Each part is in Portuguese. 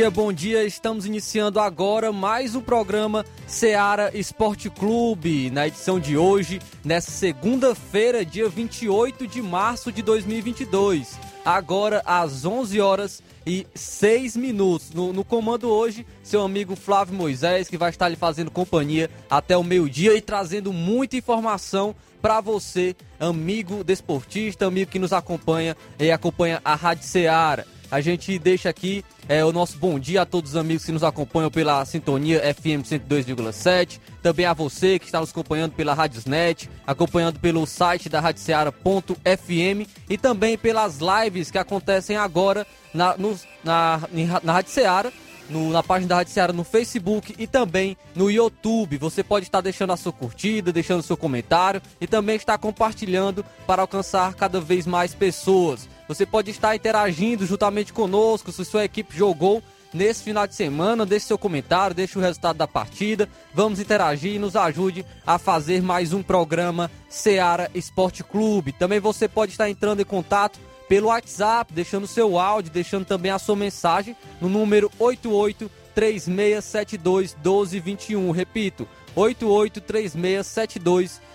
Dia, bom dia. Estamos iniciando agora mais um programa Seara Esporte Clube. Na edição de hoje, nessa segunda-feira, dia 28 de março de 2022. Agora às 11 horas e 6 minutos. No, no comando hoje, seu amigo Flávio Moisés, que vai estar lhe fazendo companhia até o meio-dia e trazendo muita informação para você, amigo desportista, amigo que nos acompanha e acompanha a Rádio Seara. A gente deixa aqui é, o nosso bom dia a todos os amigos que nos acompanham pela sintonia FM 102,7. Também a você que está nos acompanhando pela Radiosnet, acompanhando pelo site da radioceara.fm e também pelas lives que acontecem agora na, no, na, na Rádio Ceará no, na página da Rádio no Facebook e também no YouTube. Você pode estar deixando a sua curtida, deixando o seu comentário e também estar compartilhando para alcançar cada vez mais pessoas. Você pode estar interagindo juntamente conosco se sua equipe jogou nesse final de semana. Deixe seu comentário, deixe o resultado da partida. Vamos interagir e nos ajude a fazer mais um programa Seara Esporte Clube. Também você pode estar entrando em contato pelo WhatsApp, deixando seu áudio, deixando também a sua mensagem no número 88 3672 1221. Repito, 88 3672 1221.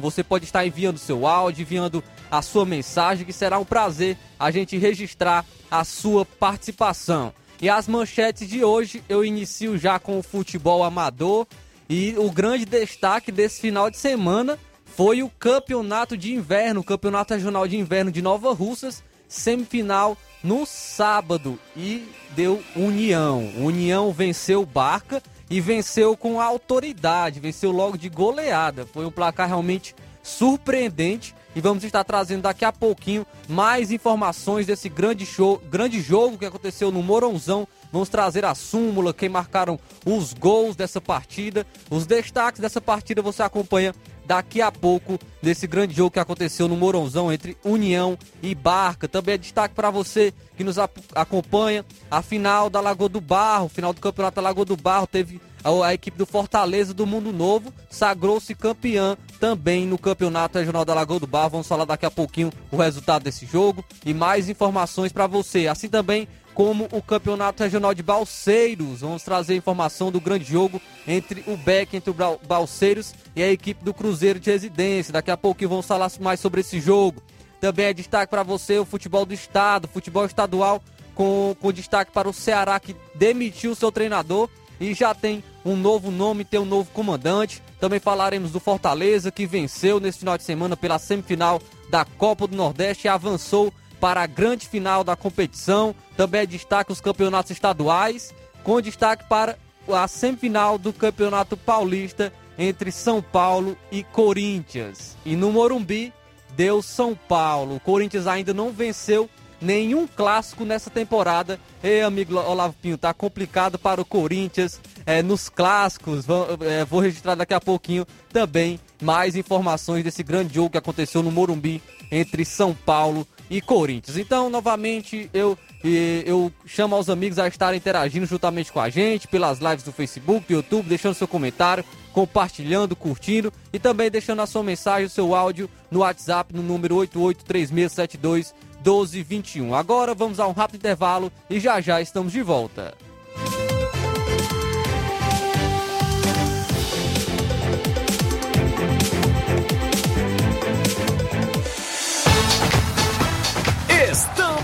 Você pode estar enviando seu áudio, enviando a sua mensagem, que será um prazer a gente registrar a sua participação. E as manchetes de hoje eu inicio já com o futebol amador e o grande destaque desse final de semana foi o campeonato de inverno, o campeonato regional de inverno de Nova Russas, semifinal no sábado e deu União. União venceu Barca e venceu com autoridade, venceu logo de goleada. Foi um placar realmente surpreendente e vamos estar trazendo daqui a pouquinho mais informações desse grande show, grande jogo que aconteceu no Moronzão. Vamos trazer a súmula, quem marcaram os gols dessa partida, os destaques dessa partida você acompanha daqui a pouco desse grande jogo que aconteceu no Moronzão entre União e Barca. Também é destaque para você que nos acompanha a final da Lagoa do Barro, final do Campeonato da Lagoa do Barro, teve a, a equipe do Fortaleza do Mundo Novo sagrou-se campeã também no Campeonato Regional da Lagoa do Barro. Vamos falar daqui a pouquinho o resultado desse jogo e mais informações para você. Assim também como o Campeonato Regional de Balseiros. Vamos trazer informação do grande jogo entre o Beck, entre o Balseiros e a equipe do Cruzeiro de Residência. Daqui a pouco vamos falar mais sobre esse jogo. Também é destaque para você o futebol do estado, futebol estadual, com, com destaque para o Ceará que demitiu seu treinador e já tem um novo nome, tem um novo comandante. Também falaremos do Fortaleza que venceu nesse final de semana pela semifinal da Copa do Nordeste e avançou para a grande final da competição. Também é destaque os campeonatos estaduais, com destaque para a semifinal do Campeonato Paulista entre São Paulo e Corinthians. E no Morumbi deu São Paulo. O Corinthians ainda não venceu nenhum clássico nessa temporada. Ei, amigo Olavo Pinho, tá complicado para o Corinthians é, nos clássicos. Vou, é, vou registrar daqui a pouquinho também mais informações desse grande jogo que aconteceu no Morumbi entre São Paulo e Corinthians. Então, novamente, eu, eu chamo aos amigos a estarem interagindo juntamente com a gente pelas lives do Facebook, do YouTube, deixando seu comentário, compartilhando, curtindo e também deixando a sua mensagem, o seu áudio no WhatsApp no número 883672 1221. Agora vamos a um rápido intervalo e já já estamos de volta.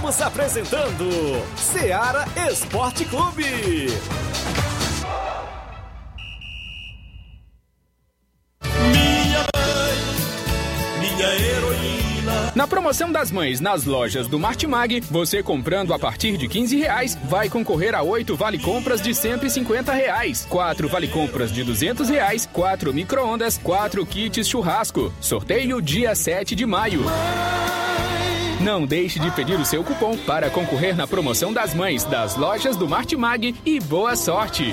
Estamos apresentando Seara Esporte Clube. Minha mãe, minha heroína. Na promoção das mães nas lojas do Martimag, você comprando a partir de 15 reais, vai concorrer a 8 vale compras de 150 reais, 4 vale compras de 200 reais, 4 micro-ondas, 4 kits churrasco. Sorteio dia 7 de maio. Não deixe de pedir o seu cupom para concorrer na promoção das mães das lojas do Martimag e boa sorte!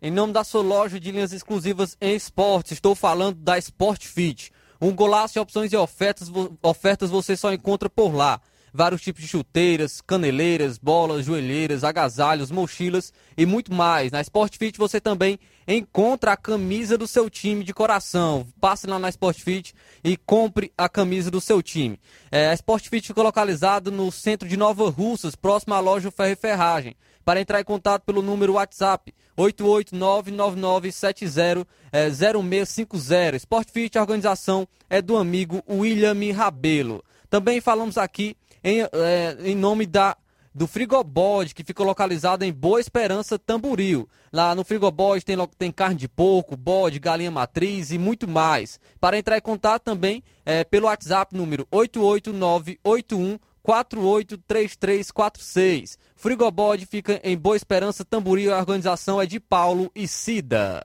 Em nome da sua loja de linhas exclusivas em esportes, estou falando da Sport Fit. Um golaço de opções e ofertas, ofertas você só encontra por lá. Vários tipos de chuteiras, caneleiras, bolas, joelheiras, agasalhos, mochilas e muito mais. Na Sport Fit você também encontra a camisa do seu time de coração. Passe lá na Sport Fit e compre a camisa do seu time. É, a Sport Fit fica localizado no centro de Nova Russas, próximo à loja Ferro e Ferragem. Para entrar em contato pelo número WhatsApp 88999700650. Sport Fit, a organização é do amigo William Rabelo. Também falamos aqui em, eh, em nome da do Frigobode, que fica localizado em Boa Esperança, Tamboril. Lá no Frigobode tem, tem carne de porco, bode, galinha matriz e muito mais. Para entrar em contato também é, pelo WhatsApp número 88981 483346. Frigobode fica em Boa Esperança, Tamboril. A organização é de Paulo e Cida.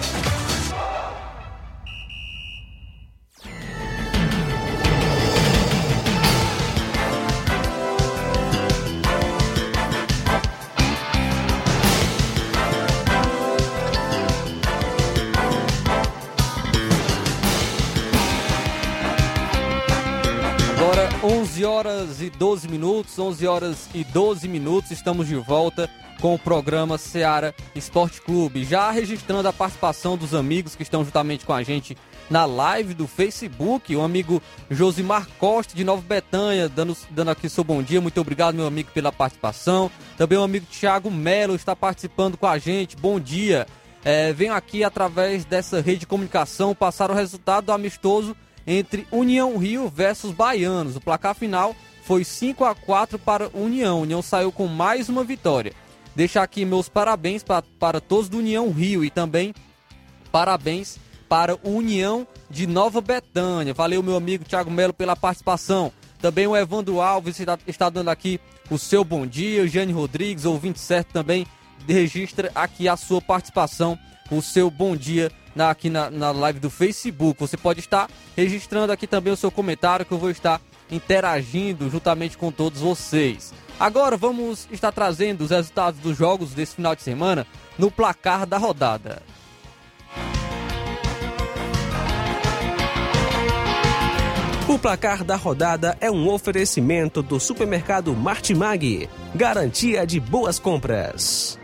11 horas e 12 minutos, 11 horas e 12 minutos, estamos de volta com o programa Seara Esporte Clube. Já registrando a participação dos amigos que estão juntamente com a gente na live do Facebook, o amigo Josimar Costa de Nova Betânia, dando, dando aqui seu bom dia. Muito obrigado, meu amigo, pela participação. Também o amigo Thiago Melo está participando com a gente. Bom dia. É, venho aqui através dessa rede de comunicação passar o resultado do amistoso entre União Rio versus Baianos. O placar final foi 5 a 4 para União. União saiu com mais uma vitória. Deixar aqui meus parabéns para, para todos do União Rio e também parabéns para União de Nova Betânia. Valeu, meu amigo Thiago Melo, pela participação. Também o Evandro Alves está, está dando aqui o seu bom dia. O Jane Rodrigues, ouvinte certo, também registra aqui a sua participação, o seu bom dia na, aqui na, na live do Facebook. Você pode estar registrando aqui também o seu comentário que eu vou estar interagindo juntamente com todos vocês. Agora vamos estar trazendo os resultados dos jogos desse final de semana no placar da rodada. O placar da rodada é um oferecimento do supermercado Martimag. Garantia de boas compras.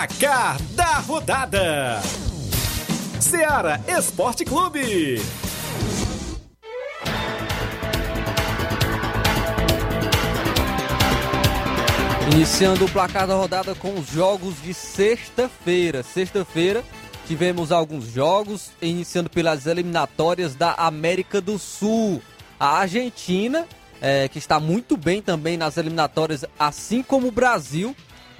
Placar da rodada: Seara Esporte Clube. Iniciando o placar da rodada com os jogos de sexta-feira. Sexta-feira tivemos alguns jogos, iniciando pelas eliminatórias da América do Sul. A Argentina, eh, que está muito bem também nas eliminatórias, assim como o Brasil,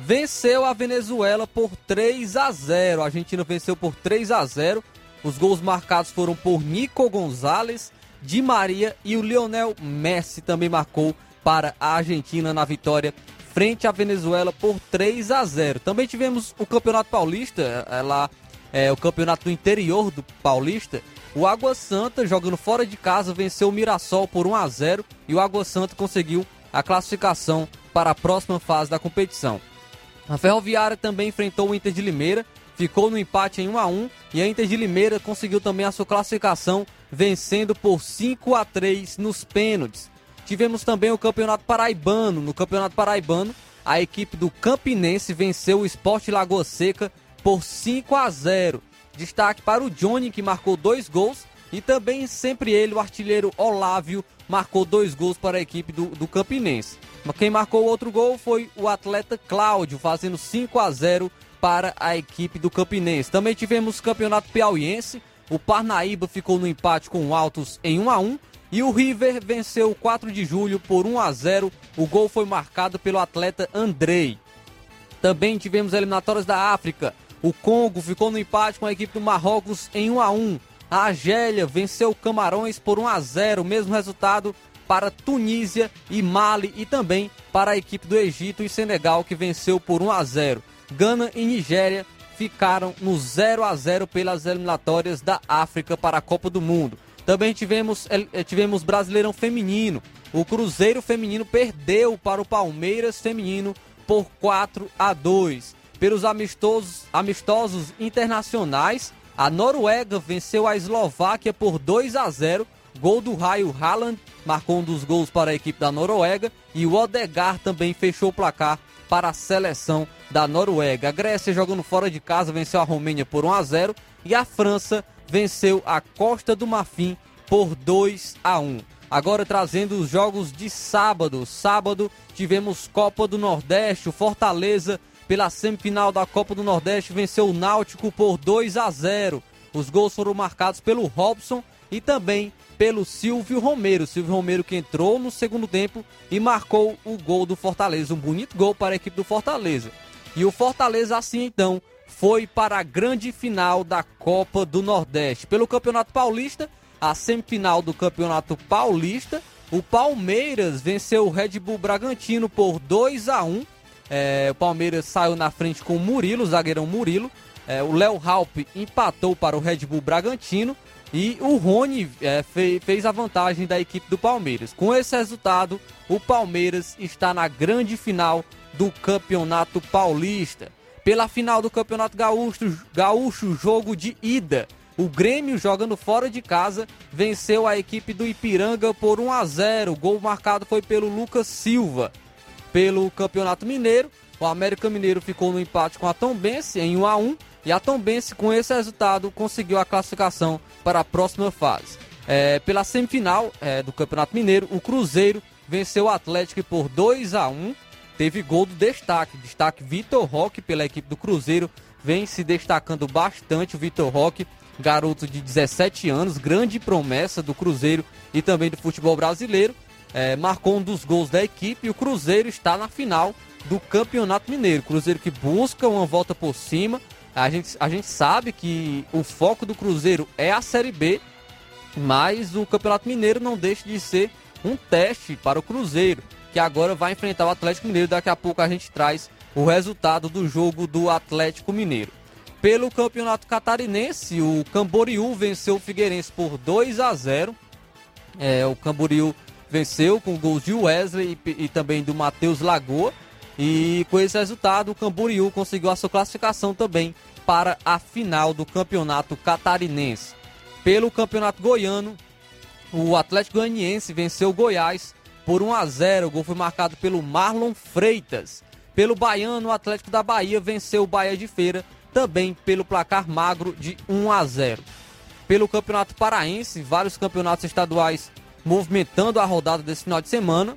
venceu a Venezuela por 3 a 0. A Argentina venceu por 3 a 0. Os gols marcados foram por Nico Gonzalez, Di Maria e o Lionel Messi também marcou para a Argentina na vitória frente à Venezuela por 3 a 0. Também tivemos o Campeonato Paulista, é lá é, o campeonato do interior do Paulista. O Água Santa, jogando fora de casa, venceu o Mirassol por 1 a 0 e o Água Santa conseguiu a classificação para a próxima fase da competição. A Ferroviária também enfrentou o Inter de Limeira, ficou no empate em 1 a 1 e a Inter de Limeira conseguiu também a sua classificação, vencendo por 5 a 3 nos pênaltis. Tivemos também o Campeonato Paraibano. No Campeonato Paraibano, a equipe do Campinense venceu o Esporte Lagoa Seca por 5 a 0. Destaque para o Johnny, que marcou dois gols, E também sempre ele, o artilheiro Olávio, marcou dois gols para a equipe do, do Campinense. Quem marcou outro gol foi o atleta Cláudio, fazendo 5 a 0 para a equipe do Campinense. Também tivemos campeonato piauiense. O Parnaíba ficou no empate com o Altos em 1 a 1 e o River venceu o 4 de julho por 1 a 0. O gol foi marcado pelo atleta Andrei. Também tivemos eliminatórias da África. O Congo ficou no empate com a equipe do Marrocos em 1 a 1. A Argélia venceu Camarões por 1 a 0, mesmo resultado para Tunísia e Mali e também para a equipe do Egito e Senegal que venceu por 1 a 0. Gana e Nigéria ficaram no 0 a 0 pelas eliminatórias da África para a Copa do Mundo. Também tivemos, eh, tivemos Brasileirão Feminino. O Cruzeiro Feminino perdeu para o Palmeiras Feminino por 4 a 2. Pelos amistosos, amistosos internacionais, a Noruega venceu a Eslováquia por 2 a 0. Gol do Raio Haaland marcou um dos gols para a equipe da Noruega e o Odegar também fechou o placar para a seleção da Noruega. A Grécia jogando fora de casa venceu a Romênia por 1 a 0 e a França venceu a Costa do Marfim por 2 a 1. Agora trazendo os jogos de sábado. Sábado tivemos Copa do Nordeste, o Fortaleza pela semifinal da Copa do Nordeste venceu o Náutico por 2 a 0. Os gols foram marcados pelo Robson e também pelo Silvio Romero. Silvio Romero que entrou no segundo tempo e marcou o gol do Fortaleza. Um bonito gol para a equipe do Fortaleza. E o Fortaleza assim então foi para a grande final da Copa do Nordeste. Pelo Campeonato Paulista, a semifinal do Campeonato Paulista, o Palmeiras venceu o Red Bull Bragantino por 2 a 1. É, o Palmeiras saiu na frente com o Murilo, zagueirão Murilo. É, o Léo Halpe empatou para o Red Bull Bragantino e o Rony é, fez, fez a vantagem da equipe do Palmeiras. Com esse resultado, o Palmeiras está na grande final do Campeonato Paulista. Pela final do Campeonato Gaúcho, Gaúcho, jogo de ida. O Grêmio, jogando fora de casa, venceu a equipe do Ipiranga por 1 a 0. O gol marcado foi pelo Lucas Silva. Pelo Campeonato Mineiro, o América Mineiro ficou no empate com a Tombense em 1 a 1 e a Tombense, com esse resultado, conseguiu a classificação para a próxima fase. É, pela semifinal é, do Campeonato Mineiro, o Cruzeiro venceu o Atlético por 2 a 1 teve gol do destaque. Destaque Vitor Roque pela equipe do Cruzeiro. Vem se destacando bastante o Vitor Roque, garoto de 17 anos, grande promessa do Cruzeiro e também do futebol brasileiro. É, marcou um dos gols da equipe e o Cruzeiro está na final do Campeonato Mineiro. Cruzeiro que busca uma volta por cima. A gente, a gente sabe que o foco do Cruzeiro é a Série B, mas o Campeonato Mineiro não deixa de ser um teste para o Cruzeiro que agora vai enfrentar o Atlético Mineiro. Daqui a pouco a gente traz o resultado do jogo do Atlético Mineiro. Pelo Campeonato Catarinense, o Camboriú venceu o Figueirense por 2 a 0. É, o Camboriú venceu com gols de Wesley e, e também do Matheus Lagoa. E com esse resultado, o Camboriú conseguiu a sua classificação também para a final do Campeonato Catarinense. Pelo Campeonato Goiano, o Atlético Goianiense venceu o Goiás por 1 a 0. O gol foi marcado pelo Marlon Freitas. Pelo Baiano, o Atlético da Bahia venceu o Bahia de Feira, também pelo placar magro de 1 a 0. Pelo Campeonato Paraense, vários campeonatos estaduais movimentando a rodada desse final de semana.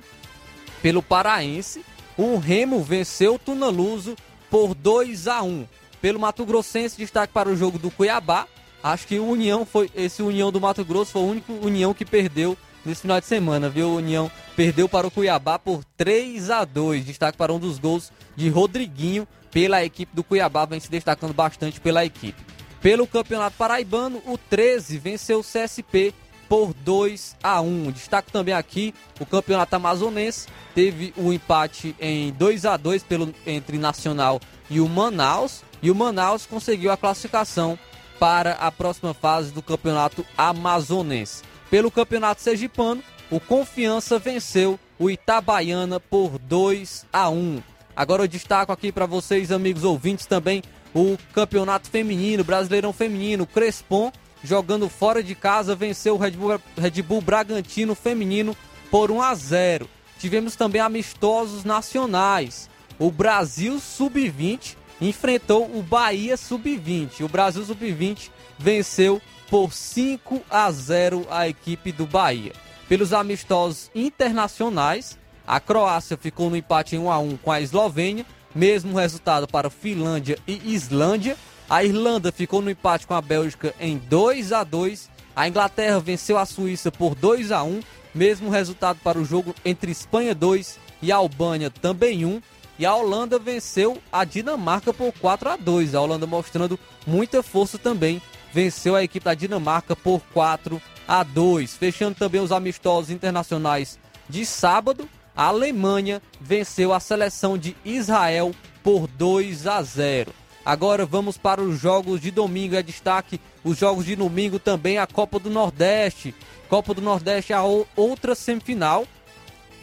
Pelo Paraense, o Remo venceu o Tunaluso por 2 a 1. Pelo Mato Grossense, destaque para o jogo do Cuiabá. Acho que o União foi esse União do Mato Grosso foi o único União que perdeu nesse final de semana, viu? O União perdeu para o Cuiabá por 3 a 2 Destaque para um dos gols de Rodriguinho pela equipe do Cuiabá, vem se destacando bastante pela equipe. Pelo Campeonato Paraibano, o 13 venceu o CSP por 2 a 1. Destaque também aqui o Campeonato Amazonense, teve o um empate em 2 a 2 pelo entre Nacional e o Manaus, e o Manaus conseguiu a classificação para a próxima fase do Campeonato Amazonense. Pelo Campeonato Sergipano, o Confiança venceu o Itabaiana por 2 a 1. Agora eu destaco aqui para vocês, amigos ouvintes, também o Campeonato Feminino, Brasileirão Feminino, Crespon, jogando fora de casa, venceu o Red Bull, Red Bull Bragantino Feminino por 1 a 0. Tivemos também amistosos nacionais. O Brasil Sub-20 enfrentou o Bahia Sub-20. O Brasil Sub-20 venceu por 5 a 0 a equipe do Bahia. Pelos amistosos internacionais, a Croácia ficou no empate em 1 a 1 com a Eslovênia, mesmo resultado para Finlândia e Islândia. A Irlanda ficou no empate com a Bélgica em 2 a 2. A Inglaterra venceu a Suíça por 2 a 1, mesmo resultado para o jogo entre Espanha 2 e Albânia também 1. E a Holanda venceu a Dinamarca por 4 a 2. A Holanda mostrando muita força também, venceu a equipe da Dinamarca por 4 a 2. Fechando também os amistosos internacionais de sábado, a Alemanha venceu a seleção de Israel por 2 a 0. Agora vamos para os jogos de domingo. É destaque os jogos de domingo também a Copa do Nordeste. Copa do Nordeste a outra semifinal.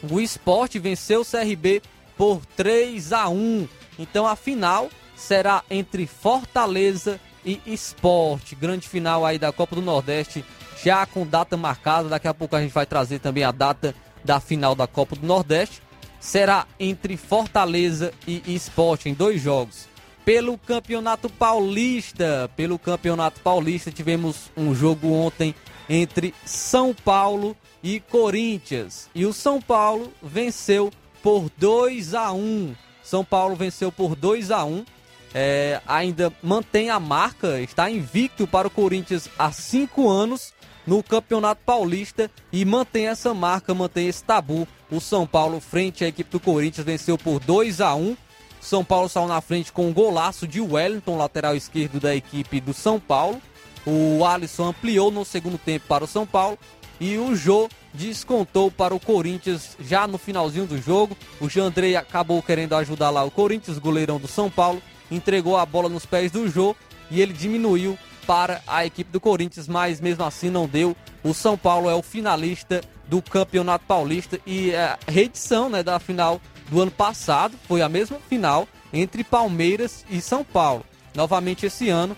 O Esporte venceu o CRB por 3 a 1. Então a final será entre Fortaleza e Esporte. Grande final aí da Copa do Nordeste, já com data marcada. Daqui a pouco a gente vai trazer também a data da final da Copa do Nordeste. Será entre Fortaleza e Esporte em dois jogos pelo Campeonato Paulista. Pelo Campeonato Paulista tivemos um jogo ontem entre São Paulo e Corinthians. E o São Paulo venceu por 2 a 1. São Paulo venceu por 2 a 1. É, ainda mantém a marca, está invicto para o Corinthians há cinco anos no Campeonato Paulista e mantém essa marca, mantém esse tabu. O São Paulo, frente à equipe do Corinthians, venceu por 2 a 1 são Paulo saiu na frente com um golaço de Wellington, lateral esquerdo da equipe do São Paulo. O Alisson ampliou no segundo tempo para o São Paulo e o Jô descontou para o Corinthians já no finalzinho do jogo. O Jandrei acabou querendo ajudar lá o Corinthians, goleirão do São Paulo, entregou a bola nos pés do Jô e ele diminuiu para a equipe do Corinthians, mas mesmo assim não deu. O São Paulo é o finalista do Campeonato Paulista e a reedição né, da final do ano passado, foi a mesma final entre Palmeiras e São Paulo. Novamente esse ano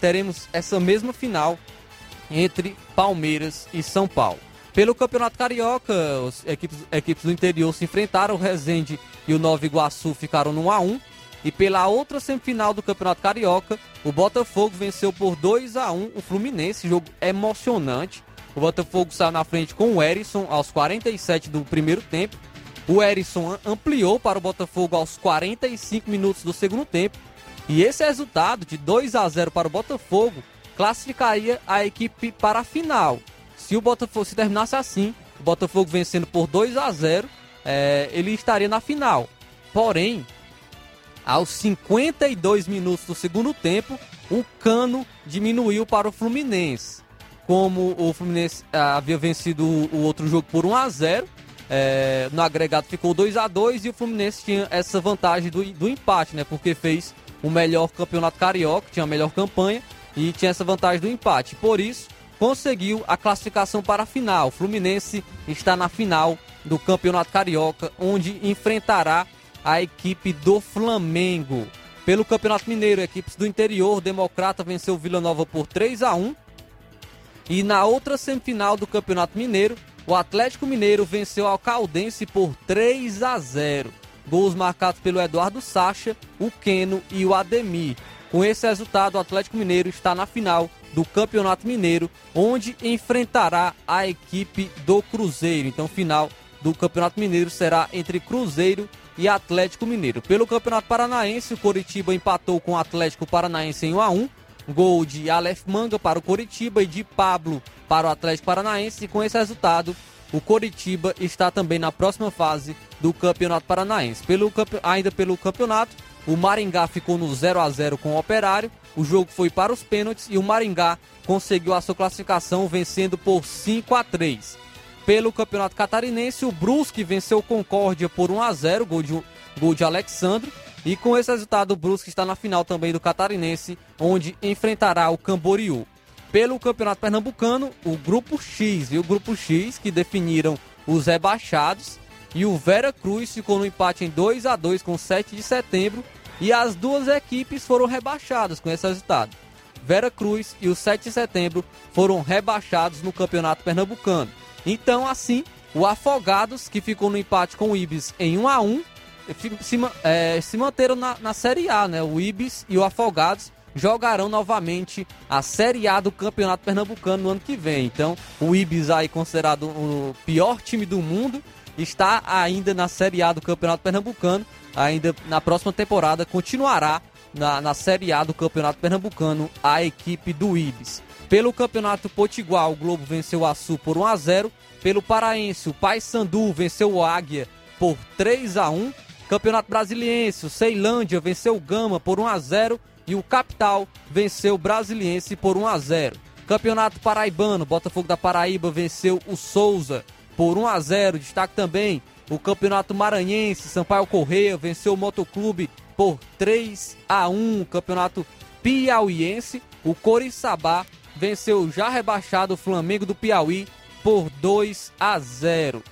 teremos essa mesma final entre Palmeiras e São Paulo. Pelo Campeonato Carioca, as equipes, equipes do interior se enfrentaram, o Resende e o Nova Iguaçu ficaram no 1 a 1 e pela outra semifinal do Campeonato Carioca, o Botafogo venceu por 2 a 1 o Fluminense, jogo emocionante. O Botafogo saiu na frente com o Erisson aos 47 do primeiro tempo o Erisson ampliou para o Botafogo aos 45 minutos do segundo tempo. E esse resultado de 2 a 0 para o Botafogo classificaria a equipe para a final. Se o Botafogo se terminasse assim, o Botafogo vencendo por 2 a 0, é, ele estaria na final. Porém, aos 52 minutos do segundo tempo, o cano diminuiu para o Fluminense. Como o Fluminense ah, havia vencido o outro jogo por 1 a 0, é, no agregado ficou 2 a 2 e o Fluminense tinha essa vantagem do, do empate, né? Porque fez o melhor campeonato carioca, tinha a melhor campanha e tinha essa vantagem do empate. Por isso, conseguiu a classificação para a final. O Fluminense está na final do Campeonato Carioca, onde enfrentará a equipe do Flamengo. Pelo Campeonato Mineiro, equipes do interior, Democrata venceu Vila Nova por 3 a 1. E na outra semifinal do Campeonato Mineiro, o Atlético Mineiro venceu ao Caldense por 3 a 0. Gols marcados pelo Eduardo Sacha, o Queno e o Ademir. Com esse resultado, o Atlético Mineiro está na final do Campeonato Mineiro, onde enfrentará a equipe do Cruzeiro. Então, final do Campeonato Mineiro será entre Cruzeiro e Atlético Mineiro. Pelo Campeonato Paranaense, o Coritiba empatou com o Atlético Paranaense em 1 a 1. Gol de Aleph Manga para o Coritiba e de Pablo para o Atlético Paranaense. E com esse resultado, o Coritiba está também na próxima fase do Campeonato Paranaense. Pelo, ainda pelo campeonato, o Maringá ficou no 0 a 0 com o Operário. O jogo foi para os pênaltis e o Maringá conseguiu a sua classificação vencendo por 5 a 3. Pelo Campeonato Catarinense, o Brusque venceu o Concórdia por 1 a 0, gol de, gol de Alexandre. E com esse resultado, o Brusque está na final também do Catarinense, onde enfrentará o Camboriú. Pelo Campeonato Pernambucano, o Grupo X e o Grupo X, que definiram os rebaixados, e o Vera Cruz ficou no empate em 2 a 2 com 7 de setembro, e as duas equipes foram rebaixadas com esse resultado. Vera Cruz e o 7 de setembro foram rebaixados no Campeonato Pernambucano. Então, assim, o Afogados, que ficou no empate com o Ibis em 1 a 1 se, é, se manteram na, na Série A, né? O Ibis e o Afogados jogarão novamente a Série A do Campeonato Pernambucano no ano que vem. Então, o Ibis aí considerado o pior time do mundo está ainda na Série A do Campeonato Pernambucano. Ainda na próxima temporada continuará na, na Série A do Campeonato Pernambucano a equipe do Ibis. Pelo Campeonato Potiguar, o Globo venceu o Açu por 1 a 0. Pelo Paraense, o Paysandu venceu o Águia por 3 a 1. Campeonato Brasiliense, o Ceilândia venceu o Gama por 1 a 0 e o Capital venceu o Brasiliense por 1 a 0. Campeonato Paraibano, Botafogo da Paraíba venceu o Souza por 1 a 0. Destaque também o Campeonato Maranhense, Sampaio Correia venceu o Motoclube por 3 a 1. Campeonato Piauiense, o Coriçaba venceu o já rebaixado Flamengo do Piauí por 2 a 0.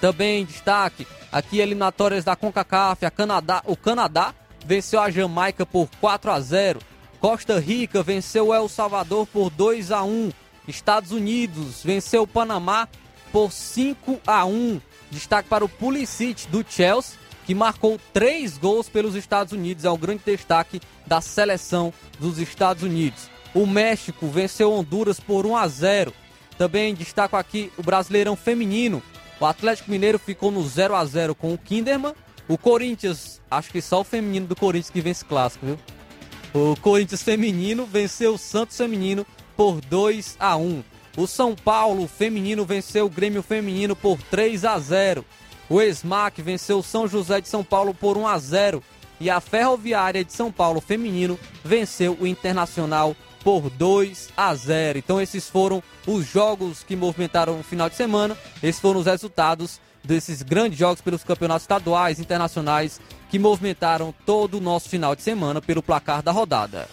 Também destaque aqui eliminatórias da CONCACAF, Canadá, o Canadá venceu a Jamaica por 4 a 0. Costa Rica venceu El Salvador por 2 a 1. Estados Unidos venceu o Panamá por 5 a 1. Destaque para o Pulisic do Chelsea, que marcou três gols pelos Estados Unidos. É o grande destaque da seleção dos Estados Unidos. O México venceu Honduras por 1 a 0. Também destaco aqui o Brasileirão Feminino. O Atlético Mineiro ficou no 0 a 0 com o Kinderman. O Corinthians, acho que só o feminino do Corinthians que vence clássico, viu? O Corinthians feminino venceu o Santos feminino por 2 a 1. O São Paulo feminino venceu o Grêmio feminino por 3 a 0. O Esmac venceu o São José de São Paulo por 1 a 0 e a Ferroviária de São Paulo feminino venceu o Internacional por 2 a 0. Então esses foram os jogos que movimentaram o final de semana. Esses foram os resultados desses grandes jogos pelos campeonatos estaduais, internacionais que movimentaram todo o nosso final de semana pelo placar da rodada.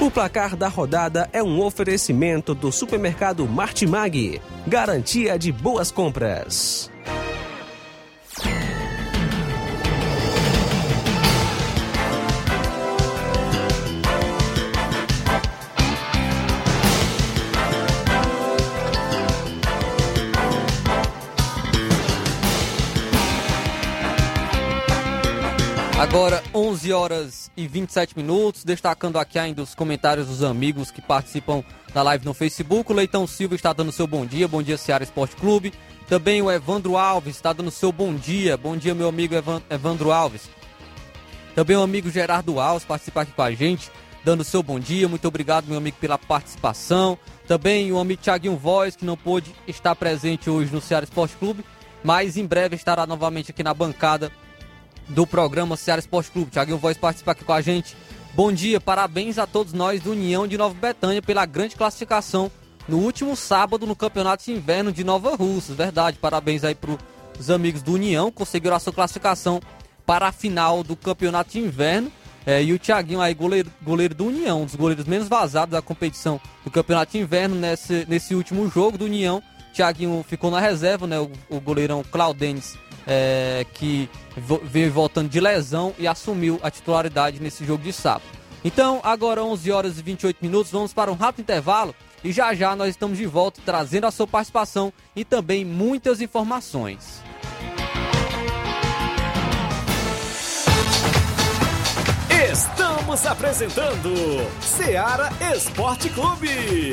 O placar da rodada é um oferecimento do supermercado Martimag, garantia de boas compras. Agora, 11 horas e 27 minutos, destacando aqui ainda os comentários dos amigos que participam da live no Facebook. O Leitão Silva está dando seu bom dia, bom dia Seara Esporte Clube. Também o Evandro Alves está dando seu bom dia, bom dia meu amigo Evandro Alves. Também o amigo Gerardo Alves participa aqui com a gente, dando seu bom dia. Muito obrigado, meu amigo, pela participação. Também o amigo Thiaguinho Voz, que não pôde estar presente hoje no Ceará Esporte Clube, mas em breve estará novamente aqui na bancada do programa Ceará Esporte Clube. Tiaguinho Voz participa aqui com a gente. Bom dia, parabéns a todos nós do União de Nova Betânia pela grande classificação no último sábado no Campeonato de Inverno de Nova Russas. Verdade, parabéns aí para os amigos do União, conseguiram a sua classificação para a final do Campeonato de Inverno. É, e o Thiaguinho aí, goleiro, goleiro do União, um dos goleiros menos vazados da competição do Campeonato de Inverno nesse, nesse último jogo do União. Thiaguinho ficou na reserva, né? O, o goleirão Claudenes é, que veio voltando de lesão e assumiu a titularidade nesse jogo de sábado. Então, agora 11 horas e 28 minutos, vamos para um rápido intervalo e já já nós estamos de volta trazendo a sua participação e também muitas informações. Estamos apresentando Seara Esporte Clube.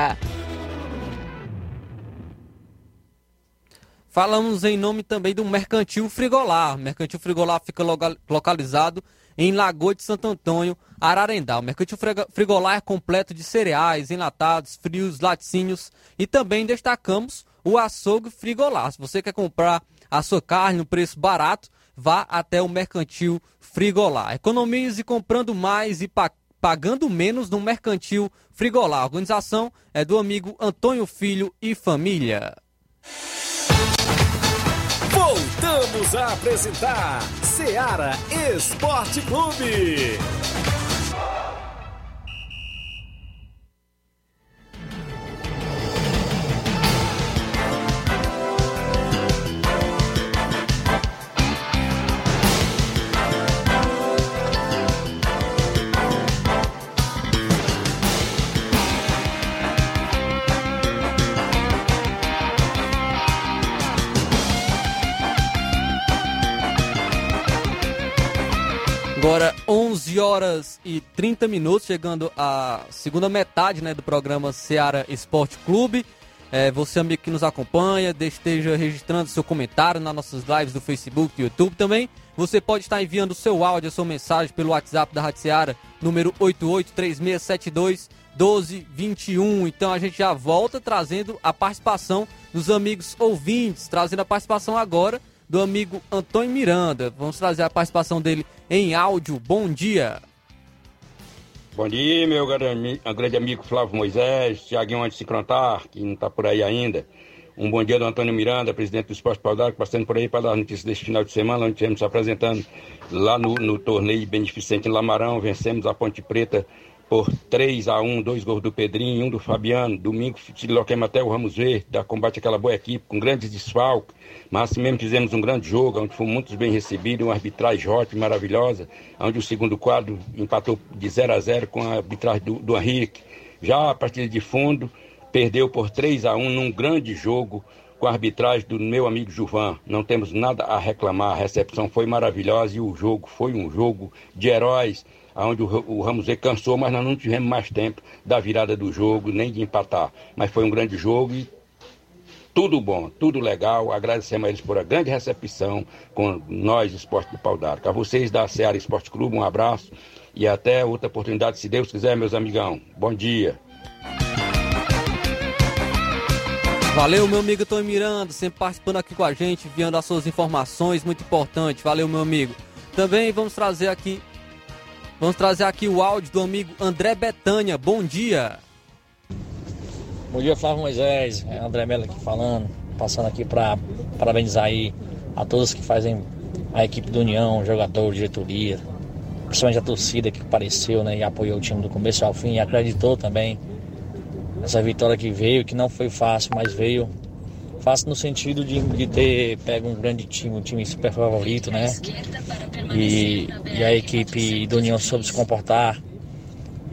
Falamos em nome também do Mercantil Frigolar. Mercantil Frigolar fica localizado em Lagoa de Santo Antônio, Ararendá. O Mercantil Frigolar é completo de cereais, enlatados, frios, laticínios e também destacamos o açougue Frigolar. Se você quer comprar a sua carne no preço barato, vá até o Mercantil Frigolar. Economize comprando mais e pagando menos no Mercantil Frigolar. A organização é do amigo Antônio Filho e família. Voltamos a apresentar Seara Esporte Clube. Agora 11 horas e 30 minutos, chegando à segunda metade né, do programa Seara Esporte Clube. É, você, amigo que nos acompanha, esteja registrando seu comentário nas nossas lives do Facebook e YouTube também. Você pode estar enviando seu áudio, sua mensagem pelo WhatsApp da Rádio Seara, número 883672 1221. Então a gente já volta trazendo a participação dos amigos ouvintes, trazendo a participação agora do amigo Antônio Miranda. Vamos trazer a participação dele em áudio. Bom dia. Bom dia, meu grande amigo Flávio Moisés, Tiaguinho antes de se contar, que não está por aí ainda. Um bom dia do Antônio Miranda, presidente do Esporte Paudar, passando por aí para dar notícias deste final de semana, onde estivemos apresentando lá no, no torneio beneficente em Lamarão, vencemos a Ponte Preta por 3 a 1 dois gols do Pedrinho, um do Fabiano. Domingo loquemos até o Ramos Verde, da combate aquela boa equipe, com grandes desfalques. Mas assim mesmo fizemos um grande jogo, onde fomos muito bem recebidos, uma arbitragem ótima, maravilhosa, onde o segundo quadro empatou de 0 a 0 com a arbitragem do, do Henrique. Já a partida de fundo, perdeu por 3 a 1 num grande jogo com a arbitragem do meu amigo Juvan. Não temos nada a reclamar, a recepção foi maravilhosa e o jogo foi um jogo de heróis onde o, o Ramos Z cansou, mas nós não tivemos mais tempo da virada do jogo, nem de empatar. Mas foi um grande jogo e tudo bom, tudo legal. Agradecemos a eles por a grande recepção com nós, Esporte do Pau d'Arco. A vocês da Seara Esporte Clube, um abraço e até outra oportunidade, se Deus quiser, meus amigão. Bom dia. Valeu, meu amigo Tony Miranda, sempre participando aqui com a gente, enviando as suas informações, muito importante. Valeu, meu amigo. Também vamos trazer aqui Vamos trazer aqui o áudio do amigo André Betânia. Bom dia. Bom dia, Flávio Moisés. É André Mello aqui falando. Passando aqui para parabenizar aí a todos que fazem a equipe do União, jogador, diretoria, principalmente a torcida que apareceu né, e apoiou o time do começo ao fim e acreditou também nessa vitória que veio, que não foi fácil, mas veio Fácil no sentido de, de ter pego um grande time, um time super favorito, né? E, e a equipe do União soube se comportar,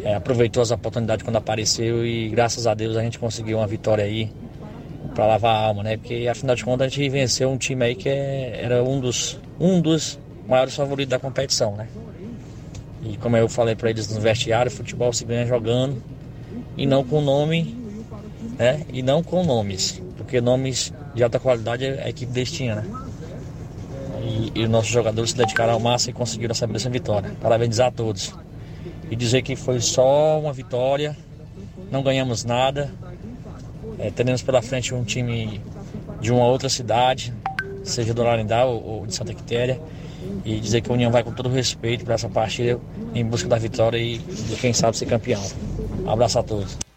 é, aproveitou as oportunidades quando apareceu e graças a Deus a gente conseguiu uma vitória aí para lavar a alma, né? Porque afinal de contas a gente venceu um time aí que é, era um dos, um dos maiores favoritos da competição, né? E como eu falei para eles no vestiário, futebol se ganha jogando e não com nome, né? E não com nomes porque nomes de alta qualidade é a equipe destinha, né? E, e os nossos jogadores se dedicaram ao máximo e conseguiram essa belíssima vitória. Parabenizar a todos. E dizer que foi só uma vitória, não ganhamos nada. É, teremos pela frente um time de uma outra cidade, seja do Ararindá ou, ou de Santa Quitéria. E dizer que a União vai com todo respeito para essa partida em busca da vitória e de quem sabe ser campeão. Um abraço a todos.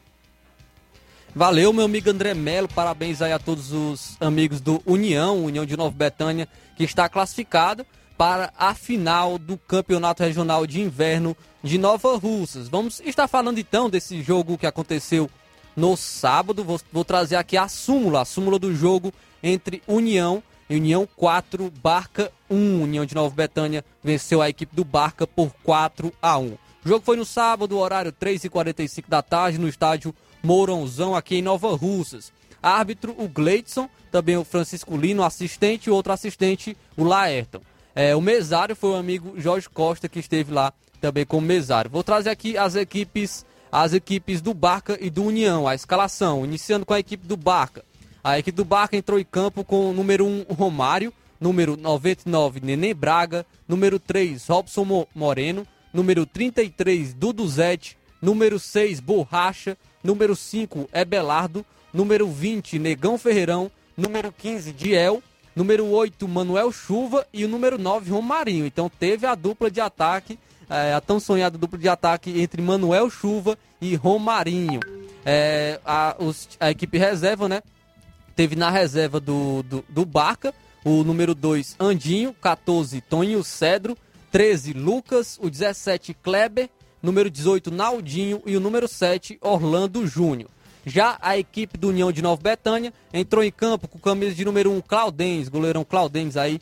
Valeu, meu amigo André Melo. Parabéns aí a todos os amigos do União, União de Nova Betânia, que está classificado para a final do Campeonato Regional de Inverno de Nova Russas. Vamos estar falando então desse jogo que aconteceu no sábado. Vou, vou trazer aqui a súmula, a súmula do jogo entre União e União 4, Barca 1. União de Nova Betânia venceu a equipe do Barca por 4 a 1. O jogo foi no sábado, horário 3h45 da tarde, no estádio Mourãozão, aqui em Nova Russas. Árbitro, o Gleidson, também o Francisco Lino, assistente, outro assistente, o Laerton. É, o mesário foi o amigo Jorge Costa, que esteve lá também como mesário. Vou trazer aqui as equipes, as equipes do Barca e do União, a escalação, iniciando com a equipe do Barca. A equipe do Barca entrou em campo com o número 1, Romário, número 99, Nenê Braga, número 3, Robson Moreno, número 33, Duduzete, número 6, Borracha, número 5, Ebelardo, número 20, Negão Ferreirão, número 15, Diel, número 8, Manuel Chuva. E o número 9, Romarinho. Então teve a dupla de ataque é, a tão sonhada dupla de ataque entre Manuel Chuva e Romarinho. É, a, os, a equipe reserva, né? Teve na reserva do, do, do Barca o número 2, Andinho, 14, Toninho Cedro, 13, Lucas, o 17, Kleber, número 18, Naldinho e o número 7, Orlando Júnior. Já a equipe do União de Nova Betânia entrou em campo com camisa de número 1, Claudens, goleirão Claudens aí,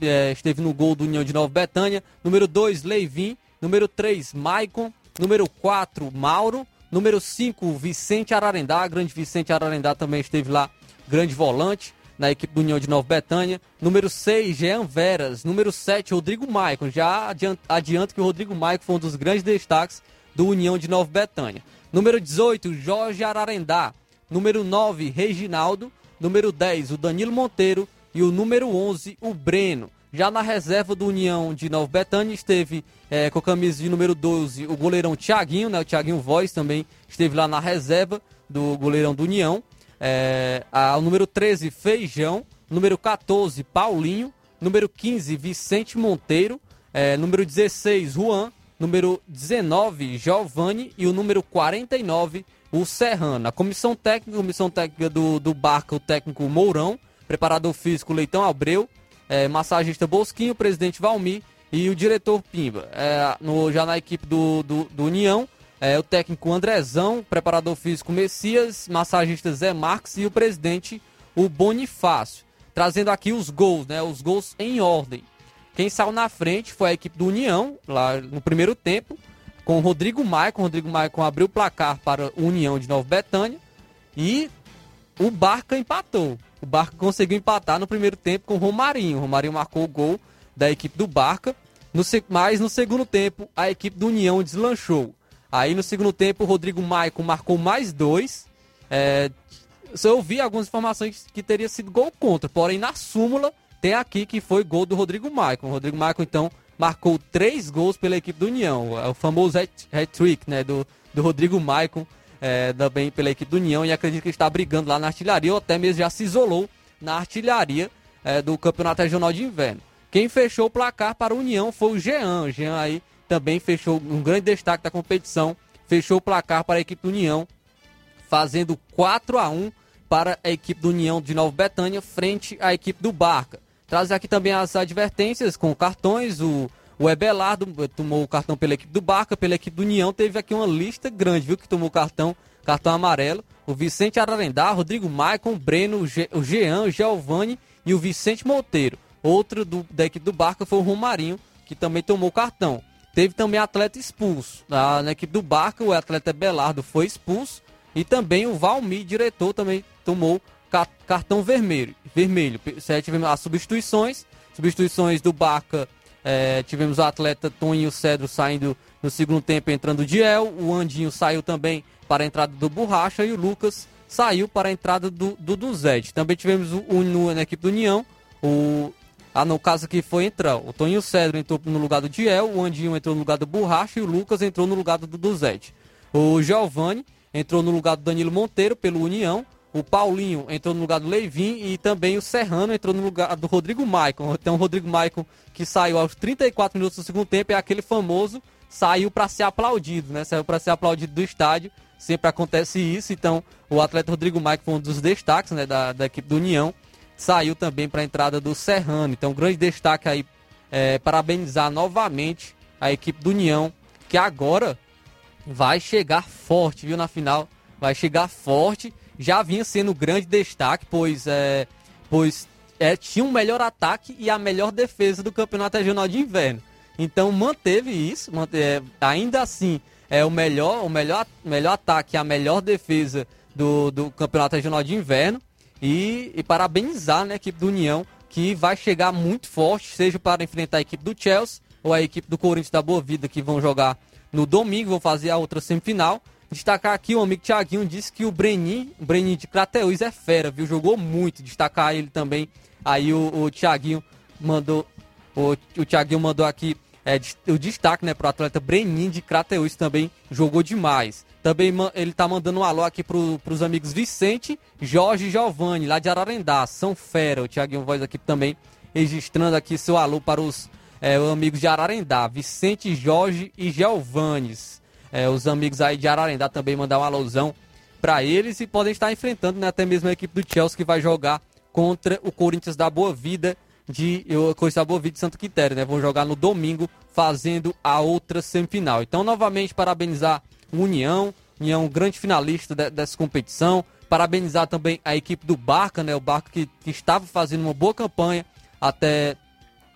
é, esteve no gol do União de Nova Betânia. Número 2, Leivin. Número 3, Maicon. Número 4, Mauro. Número 5, Vicente Ararendá. Grande Vicente Ararendá também esteve lá, grande volante na equipe do União de Nova Betânia. Número 6, Jean Veras. Número 7, Rodrigo Maicon. Já adianto, que o Rodrigo Maicon foi um dos grandes destaques do União de Nova Betânia. Número 18, Jorge Ararendá. Número 9, Reginaldo. Número 10, o Danilo Monteiro. E o número 11, o Breno. Já na reserva do União de Nova Betânia esteve é, com a camisa de número 12 o goleirão Thiaguinho, né? O Thiaguinho Voz também esteve lá na reserva do goleirão do União. É, número 13, Feijão. Número 14, Paulinho. Número 15, Vicente Monteiro. É, número 16, Juan. Número 19, Giovanni. E o número 49, o Serrano. A comissão técnica, comissão técnica do, do Barca, o técnico Mourão. Preparador físico, Leitão Abreu. É, massagista Bosquinho, presidente Valmir e o diretor Pimba. É, no, já na equipe do, do, do União, é, o técnico Andrezão, preparador físico Messias, massagista Zé Marques e o presidente o Bonifácio. Trazendo aqui os gols, né? Os gols em ordem. Quem saiu na frente foi a equipe do União, lá no primeiro tempo, com o Rodrigo Maicon. Rodrigo Maicon abriu o placar para o União de Nova Betânia. E o Barca empatou. O Barca conseguiu empatar no primeiro tempo com o Romarinho. O Romarinho marcou o gol da equipe do Barca. No, mas no segundo tempo, a equipe do União deslanchou. Aí no segundo tempo, o Rodrigo Maicon marcou mais dois. É, eu ouvi algumas informações que teria sido gol contra, porém na súmula tem aqui que foi gol do Rodrigo Maicon. O Rodrigo Maicon, então, marcou três gols pela equipe do União. É o famoso hat-trick né, do, do Rodrigo Maicon, é, também pela equipe do União. E acredito que está brigando lá na artilharia, ou até mesmo já se isolou na artilharia é, do Campeonato Regional de Inverno. Quem fechou o placar para a União foi o Jean. O Jean aí também fechou um grande destaque da competição, fechou o placar para a equipe do União, fazendo 4 a 1 para a equipe do União de Nova Betânia frente à equipe do Barca. Traz aqui também as advertências com cartões, o, o Ebelardo tomou o cartão pela equipe do Barca, pela equipe do União, teve aqui uma lista grande, viu, que tomou cartão, cartão amarelo. O Vicente Ararendá, Rodrigo Maicon, Breno, o Jean, o Giovanni e o Vicente Monteiro. Outro do, da equipe do Barca foi o Romarinho, que também tomou cartão. Teve também atleta expulso. Na, na equipe do Barca, o atleta Belardo foi expulso. E também o Valmir, diretor, também tomou ca cartão vermelho. vermelho. Tivemos as substituições. Substituições do Barca. É, tivemos o atleta Toninho Cedro saindo no segundo tempo, entrando o Diel. O Andinho saiu também para a entrada do Borracha. E o Lucas saiu para a entrada do, do Duzete. Também tivemos o, o, na equipe do União. O ah, no caso que foi entrar, o Toninho Cedro entrou no lugar do Diel, o Andinho entrou no lugar do Borracha e o Lucas entrou no lugar do Duzete. O Giovanni entrou no lugar do Danilo Monteiro pelo União, o Paulinho entrou no lugar do Leivin e também o Serrano entrou no lugar do Rodrigo Maicon. Então o Rodrigo Maicon que saiu aos 34 minutos do segundo tempo é aquele famoso saiu para ser aplaudido, né? Saiu para ser aplaudido do estádio. Sempre acontece isso, então o atleta Rodrigo Maicon foi um dos destaques né, da, da equipe do União saiu também para a entrada do Serrano. Então, grande destaque aí, é, parabenizar novamente a equipe do União, que agora vai chegar forte, viu, na final. Vai chegar forte. Já vinha sendo grande destaque, pois, é, pois é, tinha um melhor ataque e a melhor defesa do Campeonato Regional de Inverno. Então manteve isso, manteve, é, ainda assim é o melhor, o melhor, melhor ataque a melhor defesa do, do Campeonato Regional de Inverno. E, e parabenizar né, a equipe do União, que vai chegar muito forte, seja para enfrentar a equipe do Chelsea ou a equipe do Corinthians da Boa Vida, que vão jogar no domingo, vão fazer a outra semifinal. Destacar aqui, o amigo Thiaguinho disse que o Brenin, o Brenin de Crateus é fera, viu? Jogou muito. Destacar ele também. Aí o, o Thiaguinho mandou. O, o Thiaguinho mandou aqui é, o destaque né, para o atleta Brenin de Crateus também jogou demais. Também ele tá mandando um alô aqui pro, pros amigos Vicente, Jorge e Giovanni, lá de Ararendá, São Fera. O Thiaguinho Voz aqui também registrando aqui seu alô para os é, os amigos de Ararendá, Vicente, Jorge e Geovanes. É, os amigos aí de Ararendá também mandar uma alusão para eles e podem estar enfrentando né, até mesmo a equipe do Chelsea que vai jogar contra o Corinthians da Boa Vida de Corinthians da Boa de Santo Quitério, né? Vão jogar no domingo fazendo a outra semifinal. Então, novamente, parabenizar o União, União grande finalista de, dessa competição. Parabenizar também a equipe do Barca, né? O Barca que, que estava fazendo uma boa campanha até,